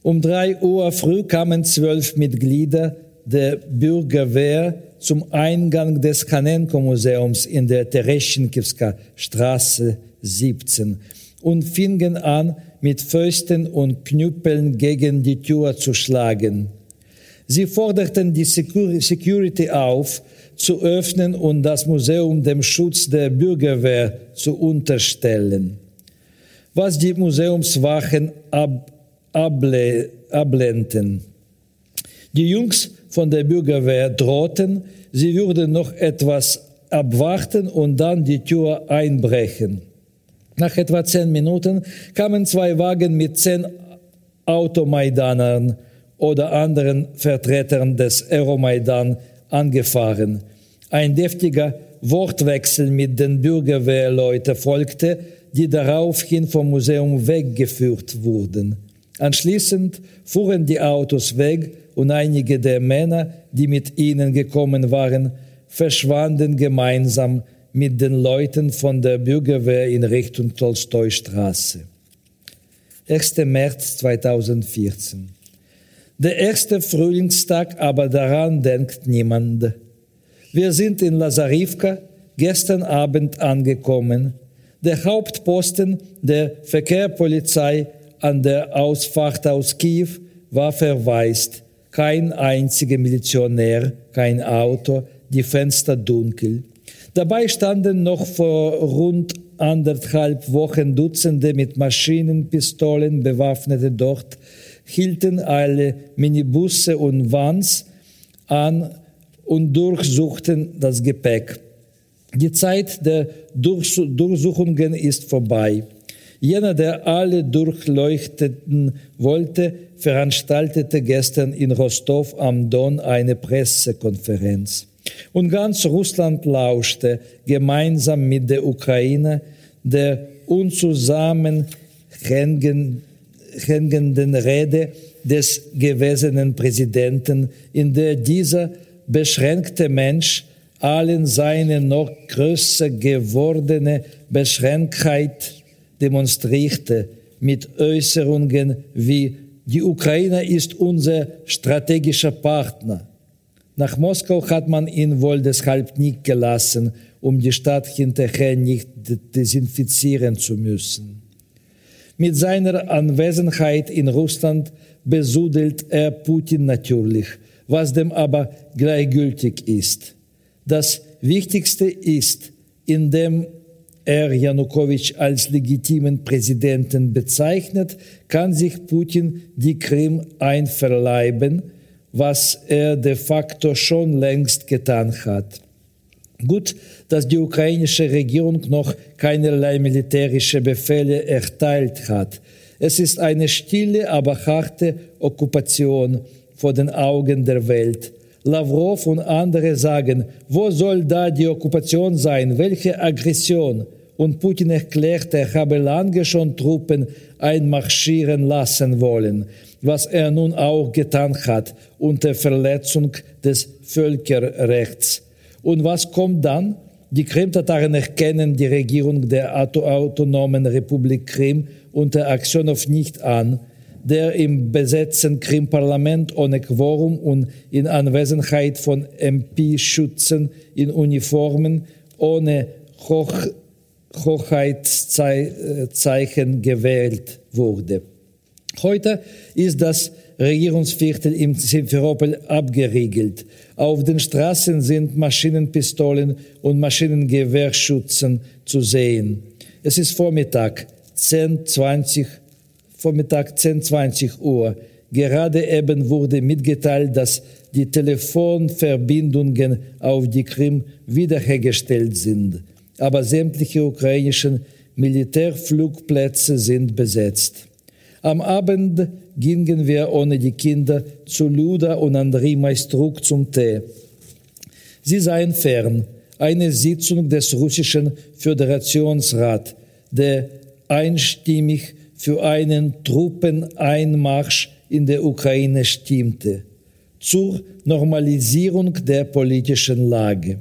Um drei Uhr früh kamen zwölf Mitglieder der Bürgerwehr zum Eingang des Kanenko-Museums in der Tereschenkiewska Straße 17 und fingen an, mit Fäusten und Knüppeln gegen die Tür zu schlagen. Sie forderten die Security auf, zu öffnen und das Museum dem Schutz der Bürgerwehr zu unterstellen. Was die Museumswachen ab, able, ablehnten. Die Jungs von der Bürgerwehr drohten, sie würden noch etwas abwarten und dann die Tür einbrechen. Nach etwa zehn Minuten kamen zwei Wagen mit zehn Automaidanern oder anderen Vertretern des Euromaidan angefahren. Ein deftiger Wortwechsel mit den Bürgerwehrleuten folgte, die daraufhin vom Museum weggeführt wurden. Anschließend fuhren die Autos weg und einige der Männer, die mit ihnen gekommen waren, verschwanden gemeinsam mit den Leuten von der Bürgerwehr in Richtung Tolstoi-Straße. 1. März 2014. Der erste Frühlingstag, aber daran denkt niemand. Wir sind in Lazarivka gestern Abend angekommen. Der Hauptposten der Verkehrspolizei an der Ausfahrt aus Kiew war verwaist. Kein einziger Milizionär, kein Auto, die Fenster dunkel. Dabei standen noch vor rund anderthalb Wochen Dutzende mit Maschinenpistolen bewaffnete dort, hielten alle Minibusse und Vans an und durchsuchten das Gepäck. Die Zeit der Durchsuchungen ist vorbei. Jener, der alle durchleuchteten wollte, veranstaltete gestern in Rostov am Don eine Pressekonferenz. Und ganz Russland lauschte gemeinsam mit der Ukraine der unzusammenhängenden Rede des gewesenen Präsidenten, in der dieser beschränkte Mensch allen seine noch größer gewordene Beschränktheit demonstrierte mit Äußerungen wie die Ukraine ist unser strategischer Partner. Nach Moskau hat man ihn wohl deshalb nicht gelassen, um die Stadt hinterher nicht desinfizieren zu müssen. Mit seiner Anwesenheit in Russland besudelt er Putin natürlich, was dem aber gleichgültig ist. Das Wichtigste ist, indem er Janukowitsch als legitimen Präsidenten bezeichnet, kann sich Putin die Krim einverleiben, was er de facto schon längst getan hat. Gut, dass die ukrainische Regierung noch keinerlei militärische Befehle erteilt hat. Es ist eine stille, aber harte Okkupation vor den Augen der Welt. Lavrov und andere sagen, wo soll da die Okkupation sein? Welche Aggression? Und Putin erklärt, er habe lange schon Truppen einmarschieren lassen wollen, was er nun auch getan hat unter Verletzung des Völkerrechts. Und was kommt dann? Die Krim-Tataren erkennen die Regierung der autonomen Republik Krim unter Aktionov nicht an, der im besetzten Krim-Parlament ohne Quorum und in Anwesenheit von MP-Schützen in Uniformen ohne Hoch Hochheitszeichen gewählt wurde. Heute ist das Regierungsviertel im Simferopol abgeriegelt. Auf den Straßen sind Maschinenpistolen und Maschinengewehrschützen zu sehen. Es ist Vormittag 10, 20, Vormittag 10, 20 Uhr. Gerade eben wurde mitgeteilt, dass die Telefonverbindungen auf die Krim wiederhergestellt sind. Aber sämtliche ukrainischen Militärflugplätze sind besetzt. Am Abend gingen wir ohne die Kinder zu Luda und Andrei Maistruk zum Tee. Sie seien fern. Eine Sitzung des russischen Föderationsrats, der einstimmig für einen Truppeneinmarsch in der Ukraine stimmte, zur Normalisierung der politischen Lage.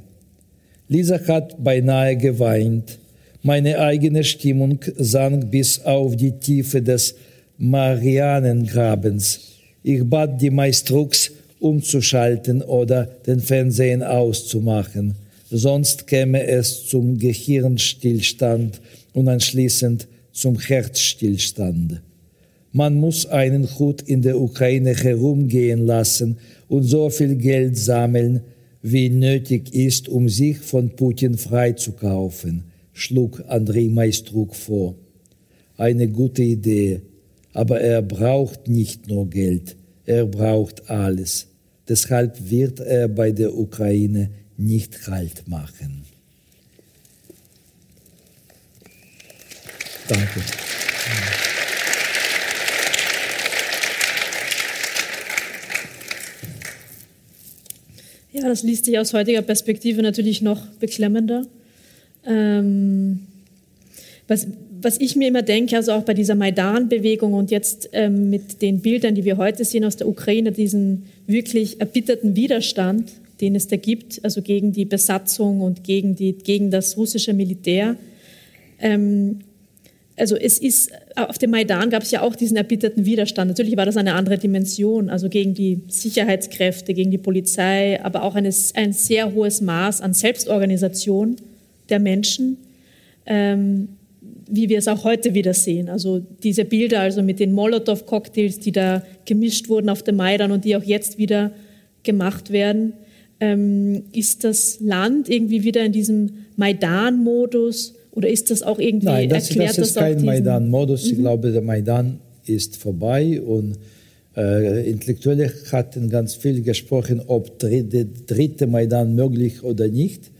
Lisa hat beinahe geweint. Meine eigene Stimmung sank bis auf die Tiefe des Marianengrabens. Ich bat die Maistrux, umzuschalten oder den Fernsehen auszumachen. Sonst käme es zum Gehirnstillstand und anschließend zum Herzstillstand. Man muss einen Hut in der Ukraine herumgehen lassen und so viel Geld sammeln, wie nötig ist, um sich von Putin freizukaufen, schlug Andrei Maistruk vor. Eine gute Idee, aber er braucht nicht nur Geld, er braucht alles. Deshalb wird er bei der Ukraine nicht Halt machen. Danke. Ja, das liest sich aus heutiger Perspektive natürlich noch beklemmender. Ähm, was, was ich mir immer denke, also auch bei dieser Maidan-Bewegung und jetzt ähm, mit den Bildern, die wir heute sehen aus der Ukraine, diesen wirklich erbitterten Widerstand, den es da gibt, also gegen die Besatzung und gegen, die, gegen das russische Militär. Ähm, also es ist, auf dem Maidan gab es ja auch diesen erbitterten Widerstand. Natürlich war das eine andere Dimension, also gegen die Sicherheitskräfte, gegen die Polizei, aber auch eine, ein sehr hohes Maß an Selbstorganisation der Menschen, ähm, wie wir es auch heute wieder sehen. Also diese Bilder, also mit den Molotow-Cocktails, die da gemischt wurden auf dem Maidan und die auch jetzt wieder gemacht werden, ähm, ist das Land irgendwie wieder in diesem Maidan-Modus? Oder ist das auch irgendwie Nein, das, erklärt das ist kein Maidan-Modus. Ich Mhm. glaube, der Maidan ist vorbei und äh, Intellektuelle hatten ganz viel gesprochen, ob der dritte Maidan möglich oder nicht.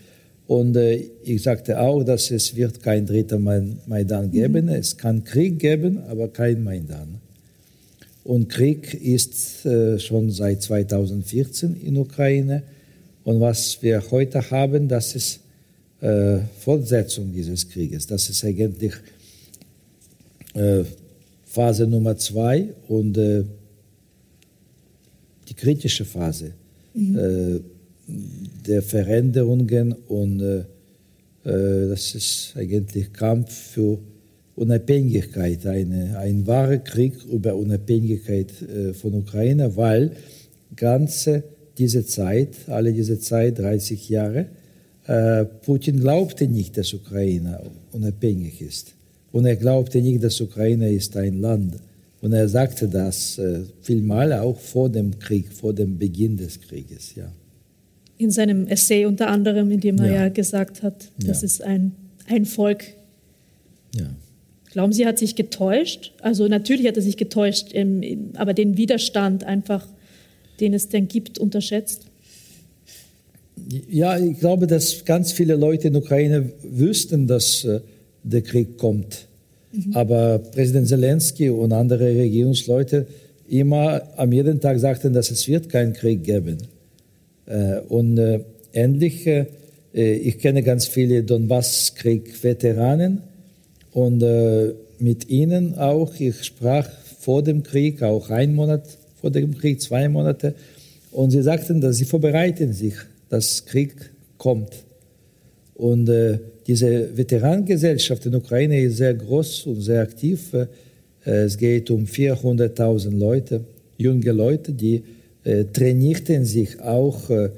Und äh, ich sagte auch, dass es wird kein dritter Maidan geben. Es kann Krieg geben, aber kein Maidan. Und Krieg ist äh, schon seit 2014 in Ukraine. Und was wir heute haben, das ist äh, Fortsetzung dieses Krieges. Das ist eigentlich äh, Phase Nummer zwei und äh, die kritische Phase mhm. Der Veränderungen und äh, das ist eigentlich Kampf für Unabhängigkeit, eine, ein wahrer Krieg über Unabhängigkeit äh, von Ukraine, weil ganze diese Zeit, alle diese Zeit, 30 Jahre, äh, Putin glaubte nicht, dass Ukraine unabhängig ist. Und er glaubte nicht, dass Ukraine ist ein Land. Und er sagte das äh, vielmal auch vor dem Krieg, vor dem Beginn des Krieges. Ja. In seinem Essay unter anderem, in dem er ja, ja gesagt hat, das ja. ist ein, ein Volk. Ja. Glauben Sie, hat sich getäuscht? Also natürlich hat er sich getäuscht, ähm, aber den Widerstand einfach, den es denn gibt, unterschätzt? Ja, ich glaube, dass ganz viele Leute in der Ukraine wüssten, dass äh, der Krieg kommt. Mhm. Aber Präsident Zelensky und andere Regierungsleute immer am jeden Tag sagten, dass es wird keinen Krieg geben. Äh, und äh, endlich, äh, ich kenne ganz viele Donbass-Krieg-Veteranen und äh, mit ihnen auch, ich sprach vor dem Krieg, auch einen Monat vor dem Krieg, zwei Monate, und sie sagten, dass sie vorbereiten sich dass Krieg kommt. Und äh, diese Veteranengesellschaft in Ukraine ist sehr groß und sehr aktiv. Äh, es geht um 400.000 Leute, junge Leute, die äh, trainierten sich auch äh,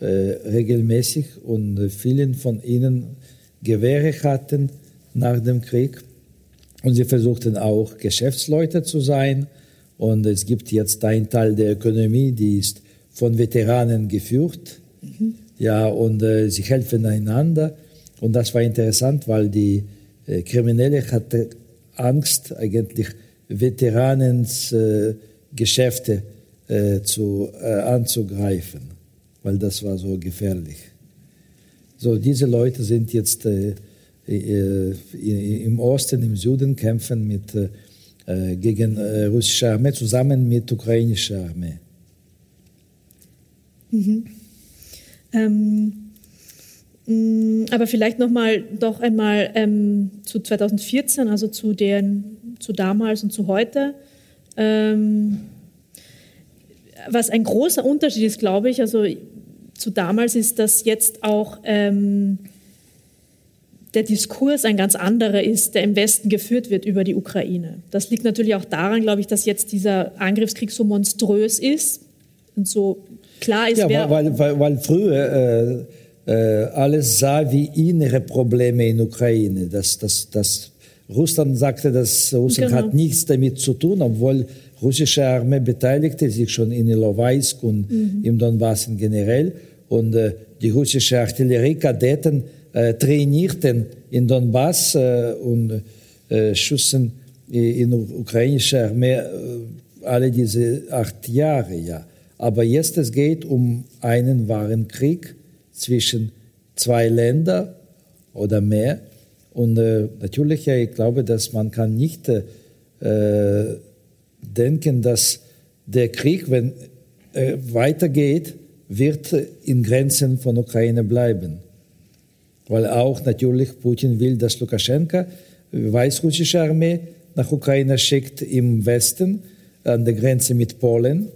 regelmäßig und vielen von ihnen Gewehre hatten nach dem Krieg. Und sie versuchten auch Geschäftsleute zu sein. Und es gibt jetzt einen Teil der Ökonomie, die ist von Veteranen geführt. Mhm. Ja, und äh, sie helfen einander. Und das war interessant, weil die äh, Kriminelle hatte Angst, eigentlich Veteranens äh, Geschäfte zu, anzugreifen, weil das war so gefährlich. So, diese Leute sind jetzt im Osten, im Süden kämpfen mit, gegen russische Armee zusammen mit ukrainischer Armee. Mhm. Ähm, mh, aber vielleicht noch mal einmal ähm, zu 2014, also zu den zu damals und zu heute. Ähm, was ein großer Unterschied ist, glaube ich, also zu damals ist, dass jetzt auch ähm, der Diskurs ein ganz anderer ist, der im Westen geführt wird über die Ukraine. Das liegt natürlich auch daran, glaube ich, dass jetzt dieser Angriffskrieg so monströs ist und so klar ist, ja. Weil, weil, weil früher äh, äh, alles sah wie innere Probleme in Ukraine. Das, das, das Russland sagte, dass Russland genau. hat nichts damit zu tun, obwohl russische Armee beteiligte sich schon in Ilovaisk und mhm. im Donbass generell. Und äh, die russische Artilleriekadetten äh, trainierten in Donbass äh, und äh, schossen in ukrainische Armee äh, alle diese acht Jahre. Ja. Aber jetzt es geht um einen wahren Krieg zwischen zwei Ländern oder mehr. Und äh, natürlich, ja, ich glaube, dass man kann nicht denken, dass der Krieg, wenn er weitergeht, wird in Grenzen von Ukraine bleiben. Weil auch natürlich Putin will, dass Lukaschenka weißrussische Armee nach Ukraine schickt im Westen an der Grenze mit Polen.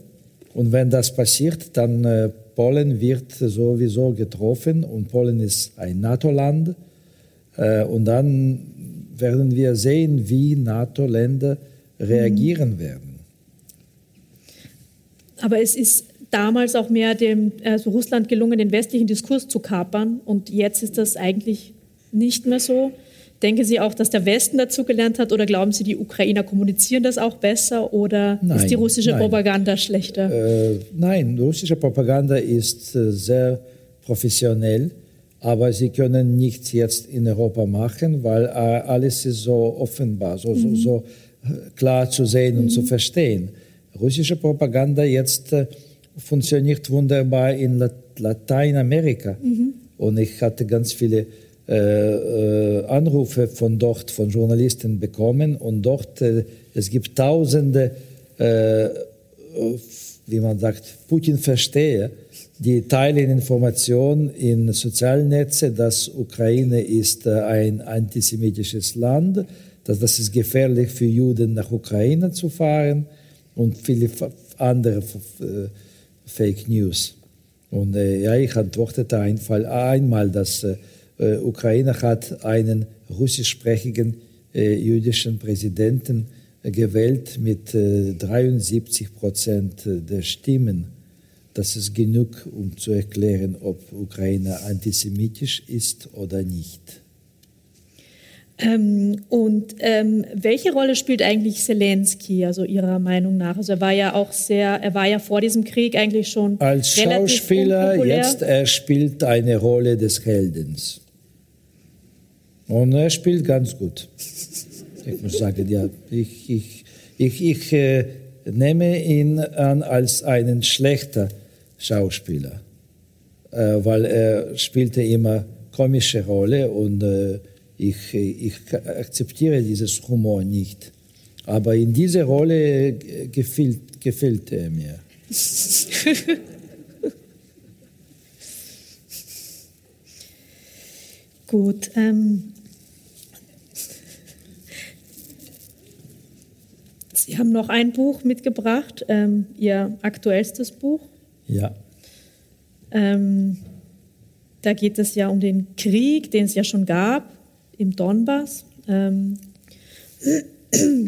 Und wenn das passiert, dann äh, Polen wird sowieso getroffen und Polen ist ein NATO-Land. Äh, und dann werden wir sehen, wie NATO-Länder reagieren mhm. werden. Aber es ist damals auch mehr dem also Russland gelungen, den westlichen Diskurs zu kapern. Und jetzt ist das eigentlich nicht mehr so. Denken Sie auch, dass der Westen dazu gelernt hat oder glauben Sie, die Ukrainer kommunizieren das auch besser oder nein, ist die russische nein. Propaganda schlechter? Äh, nein, russische Propaganda ist äh, sehr professionell, aber sie können nichts jetzt in Europa machen, weil äh, alles ist so offenbar, so, mhm. so, so klar zu sehen mhm. und zu mhm. verstehen. Russische Propaganda jetzt äh, funktioniert wunderbar in Lateinamerika. Mhm. Und ich hatte ganz viele äh, äh, Anrufe von dort, von Journalisten bekommen. Und dort, äh, es gibt tausende, äh, wie man sagt, Putin-Versteher, die teilen Informationen in sozialen Netzen, dass Ukraine ist ein antisemitisches Land, dass das ist gefährlich für Juden nach Ukraine zu fahren und viele andere äh, Fake News. Und äh, ja, ich antwortete einfach einmal, dass äh, äh Ukraine hat einen russischsprachigen äh, jüdischen Präsidenten äh, gewählt mit 73 äh, Prozent der Stimmen. Das ist genug, um zu erklären, ob Ukraine antisemitisch ist oder nicht. Ähm, und ähm, welche Rolle spielt eigentlich Zelensky, also Ihrer Meinung nach? Also er war ja auch sehr, er war ja vor diesem Krieg eigentlich schon als Schauspieler. Unpopulär. Jetzt er spielt eine Rolle des Heldens und er spielt ganz gut. Ich muss sagen, ja, ich, ich, ich, ich äh, nehme ihn an als einen schlechten Schauspieler, äh, weil er spielte immer komische Rolle und äh, ich, ich akzeptiere dieses Humor nicht. Aber in dieser Rolle gefällt, gefällt er mir. Gut. Ähm, Sie haben noch ein Buch mitgebracht, ähm, Ihr aktuellstes Buch. Ja. Ähm, da geht es ja um den Krieg, den es ja schon gab im Donbass, ähm,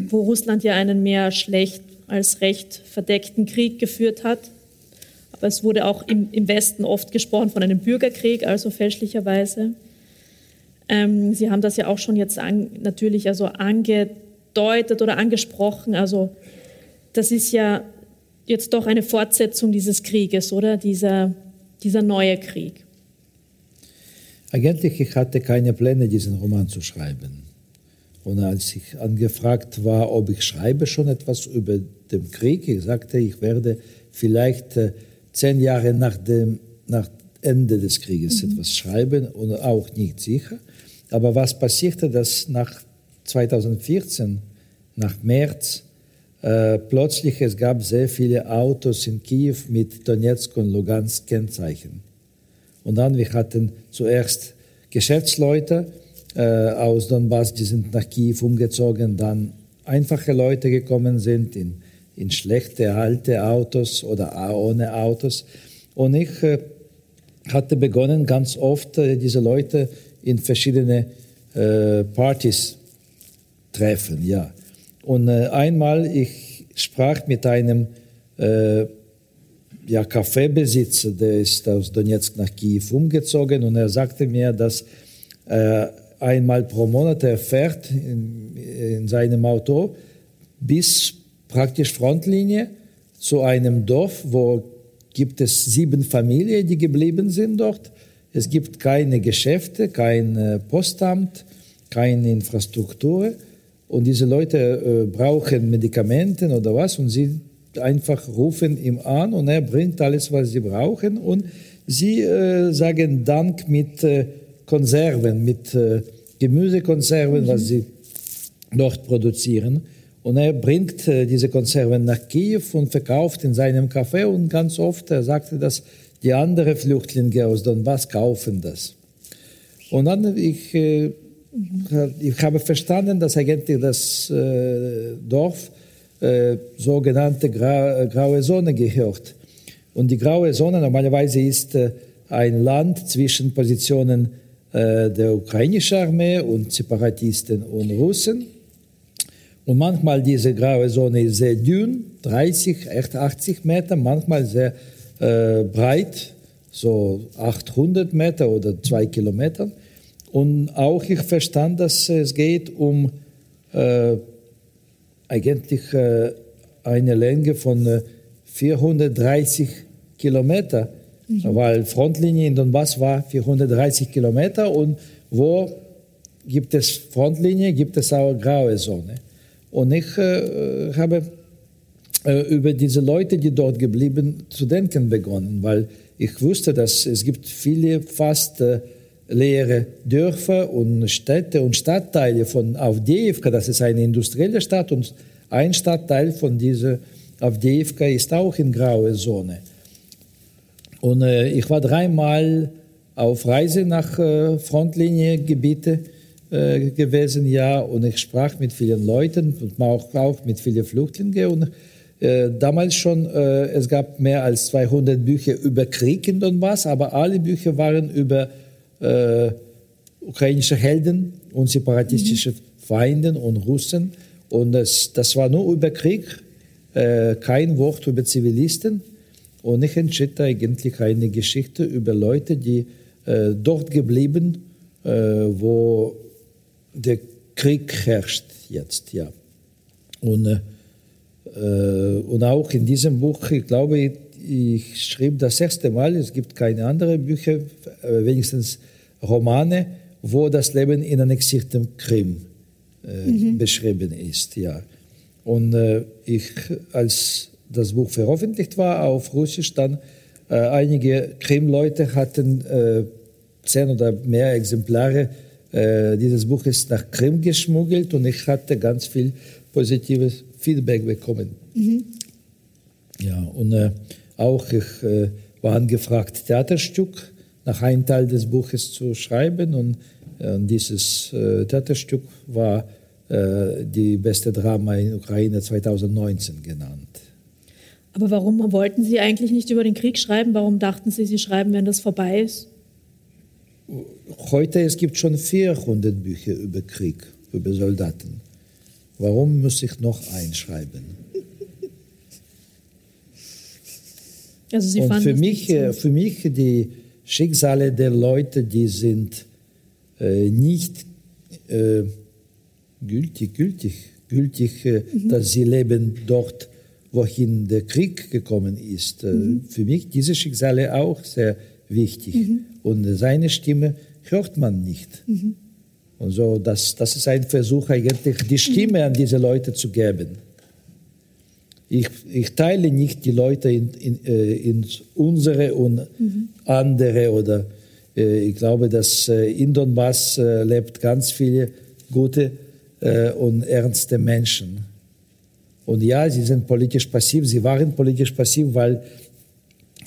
wo Russland ja einen mehr schlecht als recht verdeckten Krieg geführt hat. Aber es wurde auch im, im Westen oft gesprochen von einem Bürgerkrieg, also fälschlicherweise. Ähm, Sie haben das ja auch schon jetzt an, natürlich also angedeutet oder angesprochen. Also das ist ja jetzt doch eine Fortsetzung dieses Krieges, oder? Dieser, dieser neue Krieg. Eigentlich ich hatte keine Pläne, diesen Roman zu schreiben. Und als ich angefragt war, ob ich schreibe schon etwas über den Krieg, ich sagte, ich werde vielleicht äh, zehn Jahre nach dem nach Ende des Krieges mhm. etwas schreiben und auch nicht sicher. Aber was passierte, dass nach 2014, nach März, äh, plötzlich es gab sehr viele Autos in Kiew mit Donetsk und Lugansk Kennzeichen. Und dann, wir hatten zuerst Geschäftsleute äh, aus Donbass, die sind nach Kiew umgezogen, dann einfache Leute gekommen sind in, in schlechte, alte Autos oder ohne Autos. Und ich äh, hatte begonnen, ganz oft äh, diese Leute in verschiedene äh, Partys treffen, ja. Und äh, einmal, ich sprach mit einem äh, ja, Kaffeebesitzer, der ist aus Donetsk nach Kiew umgezogen und er sagte mir, dass äh, einmal pro Monat er fährt in, in seinem Auto bis praktisch Frontlinie zu einem Dorf, wo gibt es sieben Familien, die geblieben sind dort. Es gibt keine Geschäfte, kein äh, Postamt, keine Infrastruktur. Und diese Leute äh, brauchen Medikamente oder was und sie einfach rufen ihn an und er bringt alles, was sie brauchen. Und sie äh, sagen Dank mit äh, Konserven, mit äh, Gemüsekonserven, mhm. was sie dort produzieren. Und er bringt äh, diese Konserven nach Kiew und verkauft in seinem Café. Und ganz oft, er sagte, dass die anderen Flüchtlinge aus Donbass kaufen das. Und dann, ich, äh, ich habe verstanden, dass eigentlich das äh, Dorf äh, sogenannte Gra graue Zone gehört. Und die graue Zone normalerweise ist äh, ein Land zwischen Positionen äh, der ukrainischen Armee und Separatisten und Russen. Und manchmal diese graue Zone ist sehr dünn, 30, 80 Meter, manchmal sehr äh, breit, so 800 Meter oder zwei Kilometer. Und auch ich verstand, dass es geht um äh, eigentlich äh, eine Länge von 430 äh, Kilometer, mhm. weil Frontlinie in Donbass war 430 Kilometer und wo gibt es Frontlinie, gibt es auch graue Zone. Und ich äh, habe äh, über diese Leute, die dort geblieben, zu denken begonnen, weil ich wusste, dass es gibt viele fast leere Dörfer und Städte und Stadtteile von Avdiivka, das ist eine industrielle Stadt und ein Stadtteil von dieser Avdiivka ist auch in graue Zone. Und äh, ich war dreimal auf Reise nach äh, Frontliniegebiete äh, gewesen, ja, und ich sprach mit vielen Leuten und auch, auch mit vielen Flüchtlingen. Und äh, damals schon, äh, es gab mehr als 200 Bücher über Krieg in Donbass, aber alle Bücher waren über äh, ukrainische Helden und separatistische mhm. Feinde und Russen. Und das, das war nur über Krieg, äh, kein Wort über Zivilisten. Und ich entschied eigentlich eine Geschichte über Leute, die äh, dort geblieben, äh, wo der Krieg herrscht jetzt, ja. Und, äh, und auch in diesem Buch, ich glaube, ich, ich schrieb das erste Mal, es gibt keine anderen Bücher, äh, wenigstens Romane, wo das Leben in annexiertem Krim äh, mhm. beschrieben ist, ja. Und äh, ich, als das Buch veröffentlicht war auf Russisch, dann äh, einige Krim-Leute hatten äh, zehn oder mehr Exemplare äh, dieses Buch ist nach Krim geschmuggelt und ich hatte ganz viel positives Feedback bekommen. Mhm. Ja, und äh, auch ich war angefragt, Theaterstück nach einem Teil des Buches zu schreiben und äh, dieses äh, Theaterstück war äh, die beste Drama in Ukraine 2019 genannt. Aber warum wollten Sie eigentlich nicht über den Krieg schreiben? Warum dachten Sie, Sie schreiben, wenn das vorbei ist? Heute es gibt schon 400 Bücher über Krieg, über Soldaten. Warum muss ich noch einschreiben? Also Sie Und für mich, äh, für mich die Schicksale der Leute, die sind äh, nicht äh, gültig, gültig, gültig, äh, mhm. dass sie leben dort, wohin der Krieg gekommen ist. Äh, mhm. Für mich diese Schicksale auch sehr wichtig. Mhm. Und seine Stimme hört man nicht. Mhm. Und so, das, das ist ein Versuch, eigentlich die Stimme an diese Leute zu geben. Ich, ich teile nicht die Leute in, in, äh, in unsere und mhm. andere oder äh, ich glaube, dass äh, in Donbass äh, lebt ganz viele gute äh, und ernste Menschen. Und ja, sie sind politisch passiv, sie waren politisch passiv, weil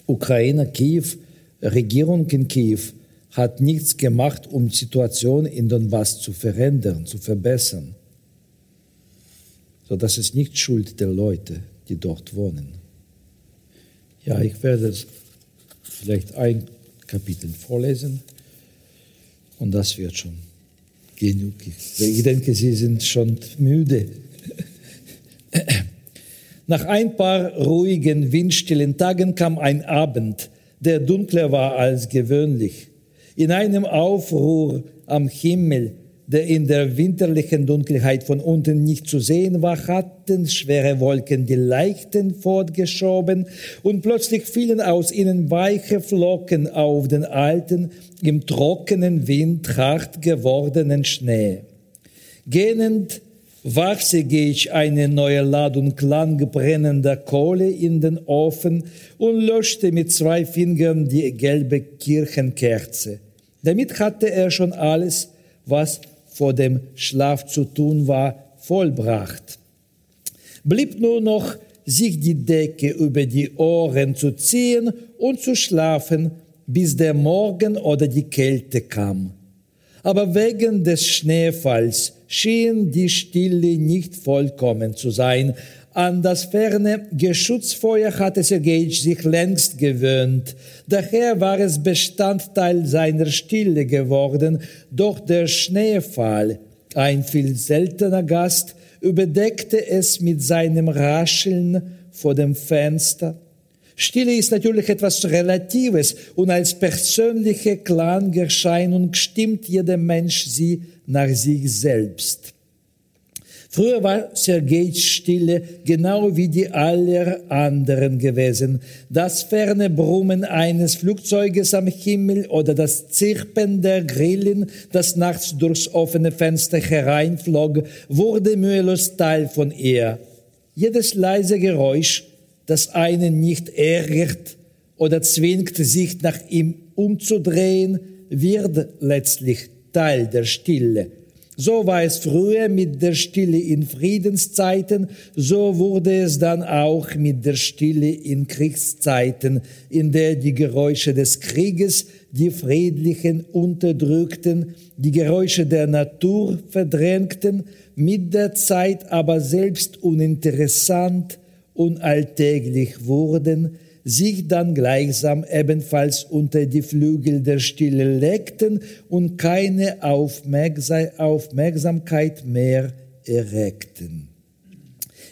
Ukraine, Kiew, Regierung in Kiew hat nichts gemacht, um die Situation in Donbass zu verändern, zu verbessern. So, das ist nicht Schuld der Leute, die dort wohnen. Ja, ich werde vielleicht ein Kapitel vorlesen und das wird schon genug. Ich denke, Sie sind schon müde. Nach ein paar ruhigen, windstillen Tagen kam ein Abend, der dunkler war als gewöhnlich. In einem Aufruhr am Himmel, der in der winterlichen Dunkelheit von unten nicht zu sehen war, hatten schwere Wolken die Leichten fortgeschoben und plötzlich fielen aus ihnen weiche Flocken auf den alten, im trockenen Wind hart gewordenen Schnee. Gähnend wachsige ich eine neue Ladung lang brennender Kohle in den Ofen und löschte mit zwei Fingern die gelbe Kirchenkerze. Damit hatte er schon alles, was vor dem Schlaf zu tun war, vollbracht. Blieb nur noch, sich die Decke über die Ohren zu ziehen und zu schlafen, bis der Morgen oder die Kälte kam. Aber wegen des Schneefalls schien die Stille nicht vollkommen zu sein, an das ferne Geschutzfeuer hatte Sergej sich längst gewöhnt. Daher war es Bestandteil seiner Stille geworden, doch der Schneefall, ein viel seltener Gast, überdeckte es mit seinem Rascheln vor dem Fenster. Stille ist natürlich etwas Relatives und als persönliche Klangerscheinung stimmt jeder Mensch sie nach sich selbst. Früher war Sergejs Stille genau wie die aller anderen gewesen. Das ferne Brummen eines Flugzeuges am Himmel oder das Zirpen der Grillen, das nachts durchs offene Fenster hereinflog, wurde mühelos Teil von ihr. Jedes leise Geräusch, das einen nicht ärgert oder zwingt, sich nach ihm umzudrehen, wird letztlich Teil der Stille. So war es früher mit der Stille in Friedenszeiten, so wurde es dann auch mit der Stille in Kriegszeiten, in der die Geräusche des Krieges die Friedlichen unterdrückten, die Geräusche der Natur verdrängten, mit der Zeit aber selbst uninteressant, unalltäglich wurden, sich dann gleichsam ebenfalls unter die Flügel der Stille legten und keine Aufmerksamkeit mehr erregten.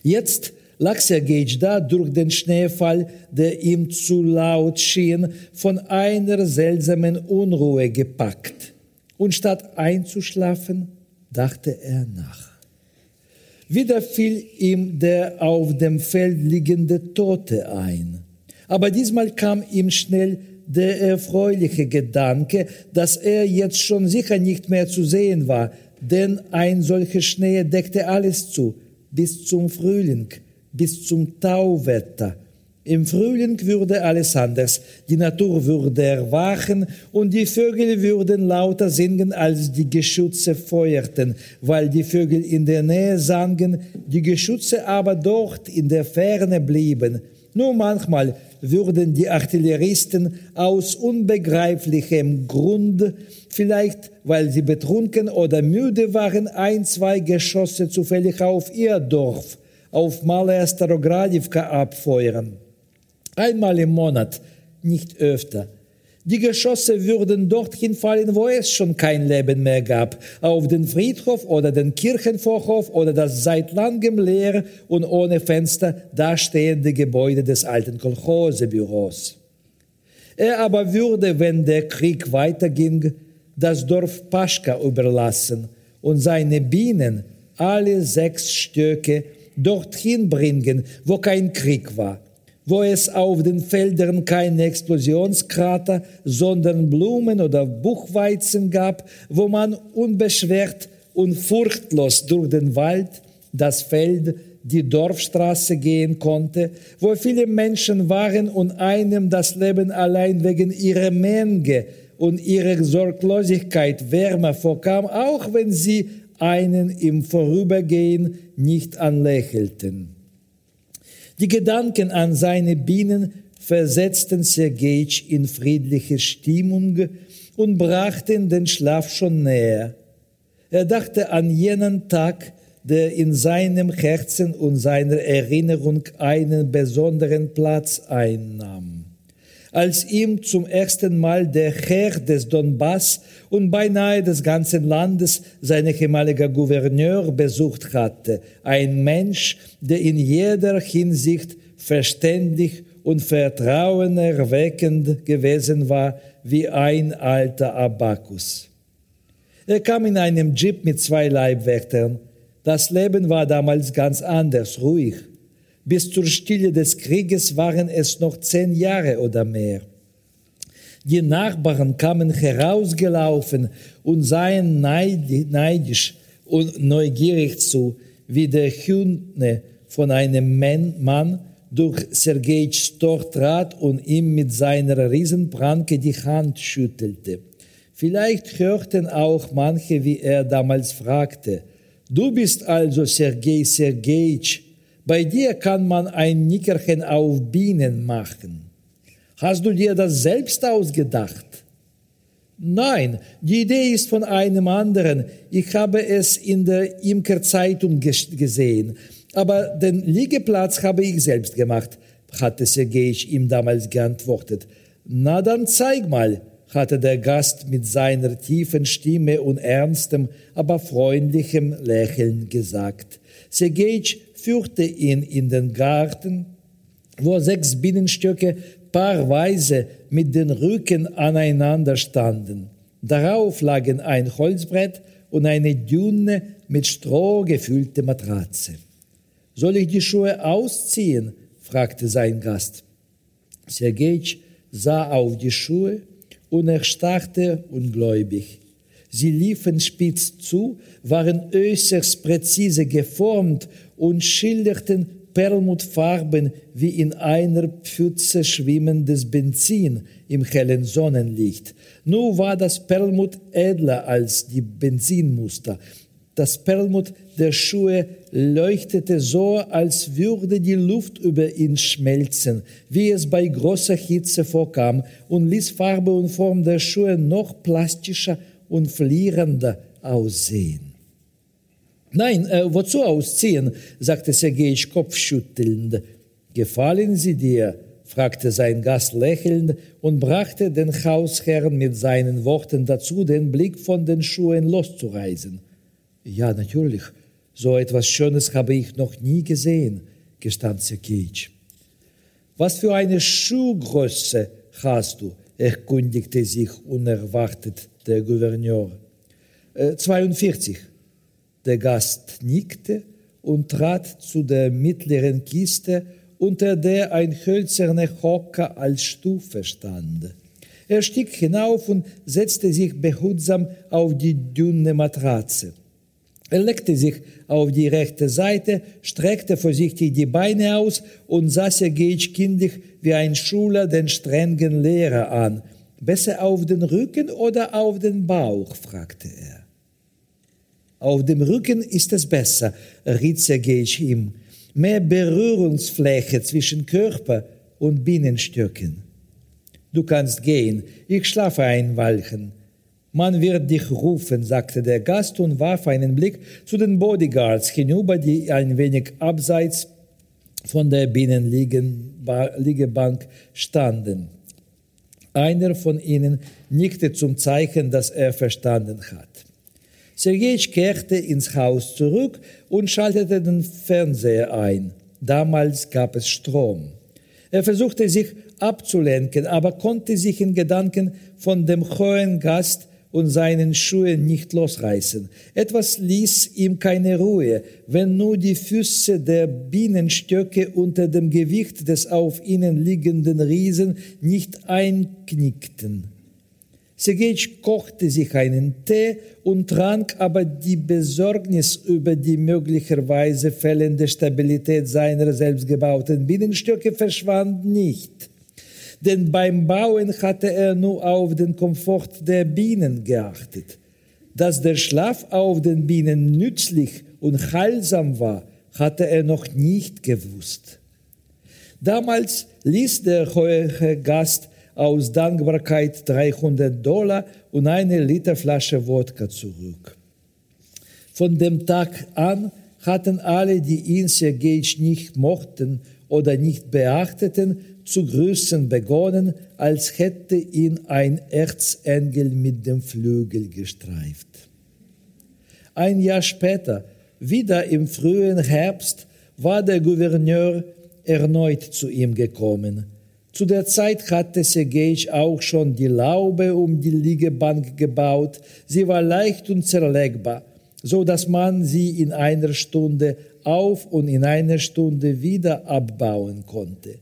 Jetzt lag Sergej da durch den Schneefall, der ihm zu laut schien, von einer seltsamen Unruhe gepackt. Und statt einzuschlafen, dachte er nach. Wieder fiel ihm der auf dem Feld liegende Tote ein. Aber diesmal kam ihm schnell der erfreuliche Gedanke, dass er jetzt schon sicher nicht mehr zu sehen war, denn ein solcher Schnee deckte alles zu, bis zum Frühling, bis zum Tauwetter. Im Frühling würde alles anders, die Natur würde erwachen und die Vögel würden lauter singen, als die Geschütze feuerten, weil die Vögel in der Nähe sangen, die Geschütze aber dort in der Ferne blieben. Nur manchmal würden die Artilleristen aus unbegreiflichem Grund, vielleicht weil sie betrunken oder müde waren, ein, zwei Geschosse zufällig auf ihr Dorf, auf Malaya Starogradivka abfeuern. Einmal im Monat, nicht öfter. Die Geschosse würden dorthin fallen, wo es schon kein Leben mehr gab, auf den Friedhof oder den Kirchenvorhof oder das seit langem leer und ohne Fenster dastehende Gebäude des alten Kolchosebüros. Er aber würde, wenn der Krieg weiterging, das Dorf Paschka überlassen und seine Bienen, alle sechs Stöcke, dorthin bringen, wo kein Krieg war wo es auf den Feldern keine Explosionskrater, sondern Blumen oder Buchweizen gab, wo man unbeschwert und furchtlos durch den Wald, das Feld, die Dorfstraße gehen konnte, wo viele Menschen waren und einem das Leben allein wegen ihrer Menge und ihrer Sorglosigkeit wärmer vorkam, auch wenn sie einen im Vorübergehen nicht anlächelten. Die Gedanken an seine Bienen versetzten Sergej in friedliche Stimmung und brachten den Schlaf schon näher. Er dachte an jenen Tag, der in seinem Herzen und seiner Erinnerung einen besonderen Platz einnahm. Als ihm zum ersten Mal der Herr des Donbass und beinahe des ganzen Landes sein ehemaliger Gouverneur besucht hatte, ein Mensch, der in jeder Hinsicht verständig und vertrauenerweckend gewesen war wie ein alter Abakus. Er kam in einem Jeep mit zwei Leibwächtern. Das Leben war damals ganz anders, ruhig. Bis zur Stille des Krieges waren es noch zehn Jahre oder mehr. Die Nachbarn kamen herausgelaufen und sahen neidisch und neugierig zu, wie der Hühne von einem Mann durch Sergejs Tor trat und ihm mit seiner Riesenpranke die Hand schüttelte. Vielleicht hörten auch manche, wie er damals fragte, Du bist also Sergei Sergejitsch, bei dir kann man ein Nickerchen auf Bienen machen. Hast du dir das selbst ausgedacht? Nein, die Idee ist von einem anderen. Ich habe es in der Imkerzeitung gesehen. Aber den Liegeplatz habe ich selbst gemacht, hatte Sergej ihm damals geantwortet. Na dann zeig mal, hatte der Gast mit seiner tiefen Stimme und ernstem, aber freundlichem Lächeln gesagt. Sergej führte ihn in den Garten, wo sechs Bienenstöcke paarweise mit den Rücken aneinander standen. Darauf lagen ein Holzbrett und eine dünne, mit Stroh gefüllte Matratze. Soll ich die Schuhe ausziehen? fragte sein Gast. Sergej sah auf die Schuhe und erstarrte ungläubig. Sie liefen spitz zu, waren äußerst präzise geformt und schilderten Perlmuttfarben wie in einer Pfütze schwimmendes Benzin im hellen Sonnenlicht. Nur war das Perlmutt edler als die Benzinmuster. Das Perlmutt der Schuhe leuchtete so, als würde die Luft über ihn schmelzen, wie es bei großer Hitze vorkam, und ließ Farbe und Form der Schuhe noch plastischer und flierender aussehen. Nein, äh, wozu ausziehen? sagte Sergej kopfschüttelnd. Gefallen sie dir? fragte sein Gast lächelnd und brachte den Hausherrn mit seinen Worten dazu, den Blick von den Schuhen loszureißen. Ja, natürlich, so etwas Schönes habe ich noch nie gesehen, gestand Sergej. Was für eine Schuhgröße hast du? erkundigte sich unerwartet der Gouverneur. Äh, 42. Der Gast nickte und trat zu der mittleren Kiste, unter der ein hölzerner Hocker als Stufe stand. Er stieg hinauf und setzte sich behutsam auf die dünne Matratze. Er legte sich auf die rechte Seite, streckte vorsichtig die Beine aus und sah Sergej kindisch wie ein Schüler den strengen Lehrer an. Besser auf den Rücken oder auf den Bauch? fragte er. Auf dem Rücken ist es besser, riet Sergej ihm. Mehr Berührungsfläche zwischen Körper und Bienenstöcken. Du kannst gehen, ich schlafe ein Weilchen. Man wird dich rufen, sagte der Gast und warf einen Blick zu den Bodyguards hinüber, die ein wenig abseits von der Binnenliegebank standen. Einer von ihnen nickte zum Zeichen, dass er verstanden hat. Sergej kehrte ins Haus zurück und schaltete den Fernseher ein. Damals gab es Strom. Er versuchte sich abzulenken, aber konnte sich in Gedanken von dem hohen Gast und seinen Schuhen nicht losreißen. Etwas ließ ihm keine Ruhe, wenn nur die Füße der Bienenstöcke unter dem Gewicht des auf ihnen liegenden Riesen nicht einknickten. Sergej kochte sich einen Tee und trank, aber die Besorgnis über die möglicherweise fehlende Stabilität seiner selbstgebauten Bienenstöcke verschwand nicht denn beim Bauen hatte er nur auf den Komfort der Bienen geachtet. Dass der Schlaf auf den Bienen nützlich und heilsam war, hatte er noch nicht gewusst. Damals ließ der hohe Gast aus Dankbarkeit 300 Dollar und eine Liter Flasche Wodka zurück. Von dem Tag an hatten alle, die ihn Sergej nicht mochten oder nicht beachteten, zu grüßen begonnen, als hätte ihn ein Erzengel mit dem Flügel gestreift. Ein Jahr später, wieder im frühen Herbst, war der Gouverneur erneut zu ihm gekommen. Zu der Zeit hatte Sergej auch schon die Laube um die Liegebank gebaut. Sie war leicht und zerlegbar, so dass man sie in einer Stunde auf und in einer Stunde wieder abbauen konnte.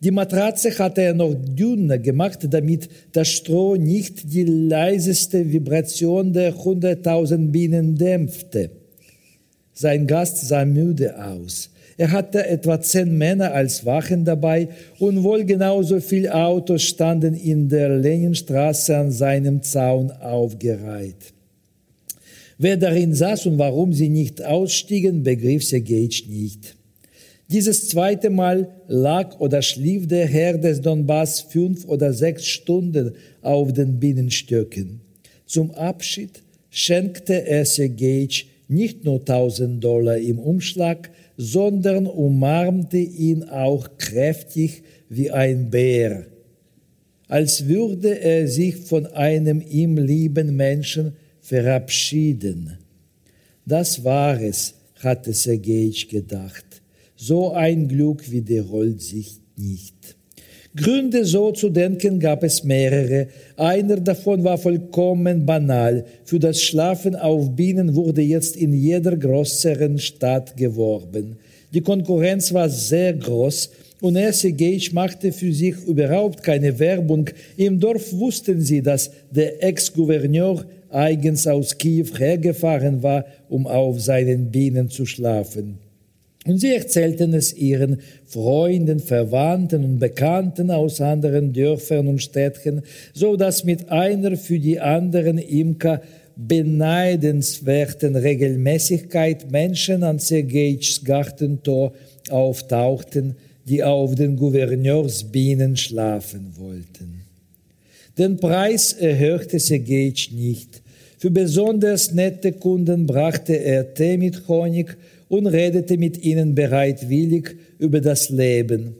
Die Matratze hatte er noch dünner gemacht, damit das Stroh nicht die leiseste Vibration der hunderttausend Bienen dämpfte. Sein Gast sah müde aus. Er hatte etwa zehn Männer als Wachen dabei und wohl genauso viele Autos standen in der Leninstraße an seinem Zaun aufgereiht. Wer darin saß und warum sie nicht ausstiegen, begriff Sergej nicht. Dieses zweite Mal lag oder schlief der Herr des Donbass fünf oder sechs Stunden auf den Bienenstöcken. Zum Abschied schenkte er Sergej nicht nur tausend Dollar im Umschlag, sondern umarmte ihn auch kräftig wie ein Bär, als würde er sich von einem ihm lieben Menschen verabschieden. Das war es, hatte Sergej gedacht. So ein Glück wiederholt sich nicht. Gründe so zu denken gab es mehrere. Einer davon war vollkommen banal. Für das Schlafen auf Bienen wurde jetzt in jeder größeren Stadt geworben. Die Konkurrenz war sehr groß und Gage machte für sich überhaupt keine Werbung. Im Dorf wussten sie, dass der Ex-Gouverneur eigens aus Kiew hergefahren war, um auf seinen Bienen zu schlafen. Und sie erzählten es ihren Freunden, Verwandten und Bekannten aus anderen Dörfern und Städten, so dass mit einer für die anderen Imker beneidenswerten Regelmäßigkeit Menschen an Sergejs Gartentor auftauchten, die auf den Gouverneursbienen schlafen wollten. Den Preis erhöhte Sergej nicht. Für besonders nette Kunden brachte er Tee mit Honig und redete mit ihnen bereitwillig über das Leben.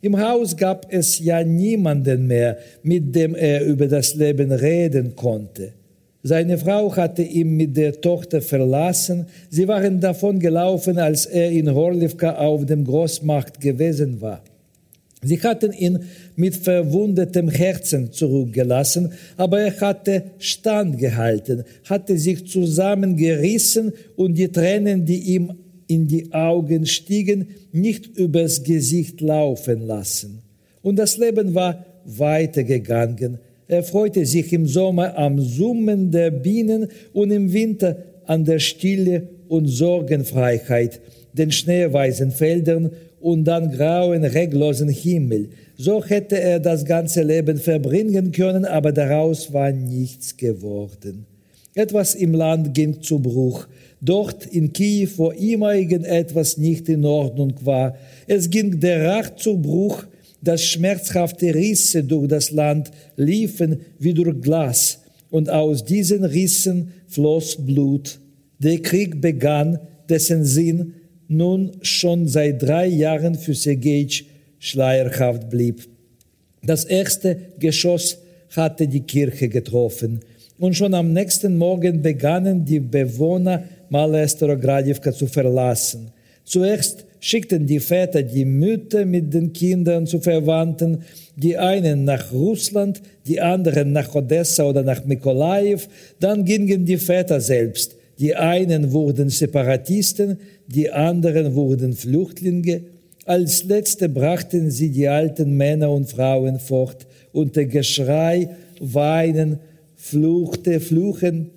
Im Haus gab es ja niemanden mehr, mit dem er über das Leben reden konnte. Seine Frau hatte ihn mit der Tochter verlassen. Sie waren davon gelaufen, als er in Horlivka auf dem Großmarkt gewesen war. Sie hatten ihn mit verwundetem Herzen zurückgelassen, aber er hatte standgehalten, hatte sich zusammengerissen und die Tränen, die ihm in die Augen stiegen, nicht übers Gesicht laufen lassen. Und das Leben war weitergegangen. Er freute sich im Sommer am Summen der Bienen und im Winter an der Stille und Sorgenfreiheit, den schneeweißen Feldern und dann grauen, reglosen Himmel. So hätte er das ganze Leben verbringen können, aber daraus war nichts geworden. Etwas im Land ging zu Bruch dort in Kiew, wo immer irgendetwas nicht in Ordnung war. Es ging der Rach zu Bruch, dass schmerzhafte Risse durch das Land liefen wie durch Glas, und aus diesen Rissen floss Blut. Der Krieg begann, dessen Sinn nun schon seit drei Jahren für Sergej schleierhaft blieb. Das erste Geschoss hatte die Kirche getroffen, und schon am nächsten Morgen begannen die Bewohner Male Starogradivka zu verlassen. Zuerst schickten die Väter die Mütter mit den Kindern zu Verwandten, die einen nach Russland, die anderen nach Odessa oder nach Mikolajew, dann gingen die Väter selbst. Die einen wurden Separatisten, die anderen wurden Flüchtlinge. Als letzte brachten sie die alten Männer und Frauen fort unter Geschrei, Weinen, Fluchte, Fluchen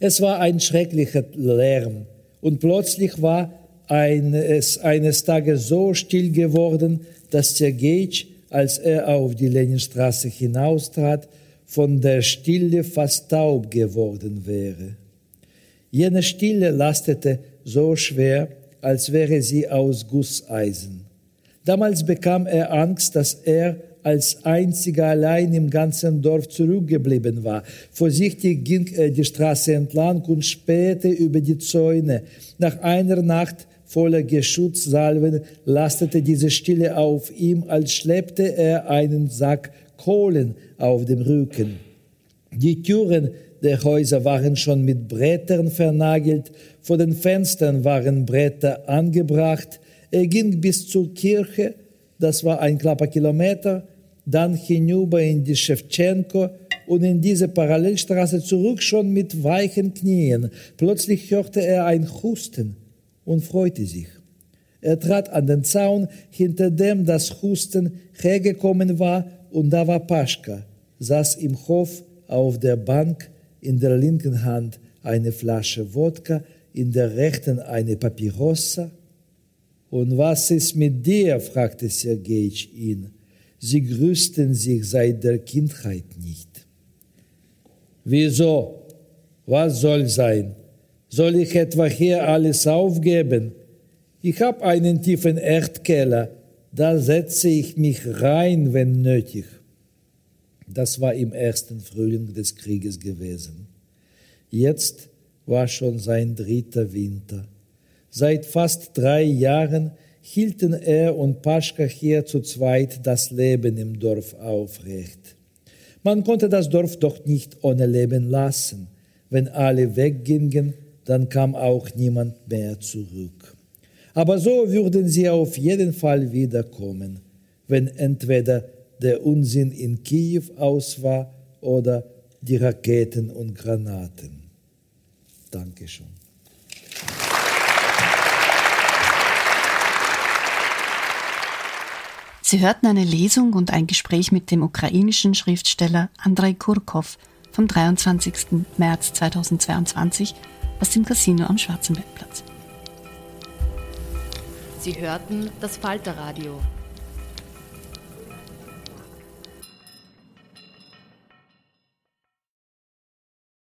es war ein schrecklicher Lärm und plötzlich war es eines Tages so still geworden, dass Sergej, als er auf die Leninstraße hinaustrat, von der Stille fast taub geworden wäre. Jene Stille lastete so schwer, als wäre sie aus Gusseisen. Damals bekam er Angst, dass er als einziger allein im ganzen Dorf zurückgeblieben war. Vorsichtig ging er die Straße entlang und spähte über die Zäune. Nach einer Nacht voller Geschutzsalven lastete diese Stille auf ihm, als schleppte er einen Sack Kohlen auf dem Rücken. Die Türen der Häuser waren schon mit Brettern vernagelt, vor den Fenstern waren Bretter angebracht. Er ging bis zur Kirche, das war ein knapper Kilometer, dann hinüber in die Schewtschenko und in diese Parallelstraße zurück schon mit weichen Knien. Plötzlich hörte er ein Husten und freute sich. Er trat an den Zaun, hinter dem das Husten hergekommen war, und da war Paschka, saß im Hof auf der Bank, in der linken Hand eine Flasche Wodka, in der rechten eine Papyrossa. Und was ist mit dir? fragte Sergej ihn. Sie grüßten sich seit der Kindheit nicht. Wieso? Was soll sein? Soll ich etwa hier alles aufgeben? Ich habe einen tiefen Erdkeller, da setze ich mich rein, wenn nötig. Das war im ersten Frühling des Krieges gewesen. Jetzt war schon sein dritter Winter. Seit fast drei Jahren hielten er und Paschka hier zu zweit das Leben im Dorf aufrecht. Man konnte das Dorf doch nicht ohne Leben lassen. Wenn alle weggingen, dann kam auch niemand mehr zurück. Aber so würden sie auf jeden Fall wiederkommen, wenn entweder der Unsinn in Kiew aus war oder die Raketen und Granaten. Dankeschön. Sie hörten eine Lesung und ein Gespräch mit dem ukrainischen Schriftsteller Andrei Kurkov vom 23. März 2022 aus dem Casino am Schwarzenbergplatz. Sie hörten das Falterradio,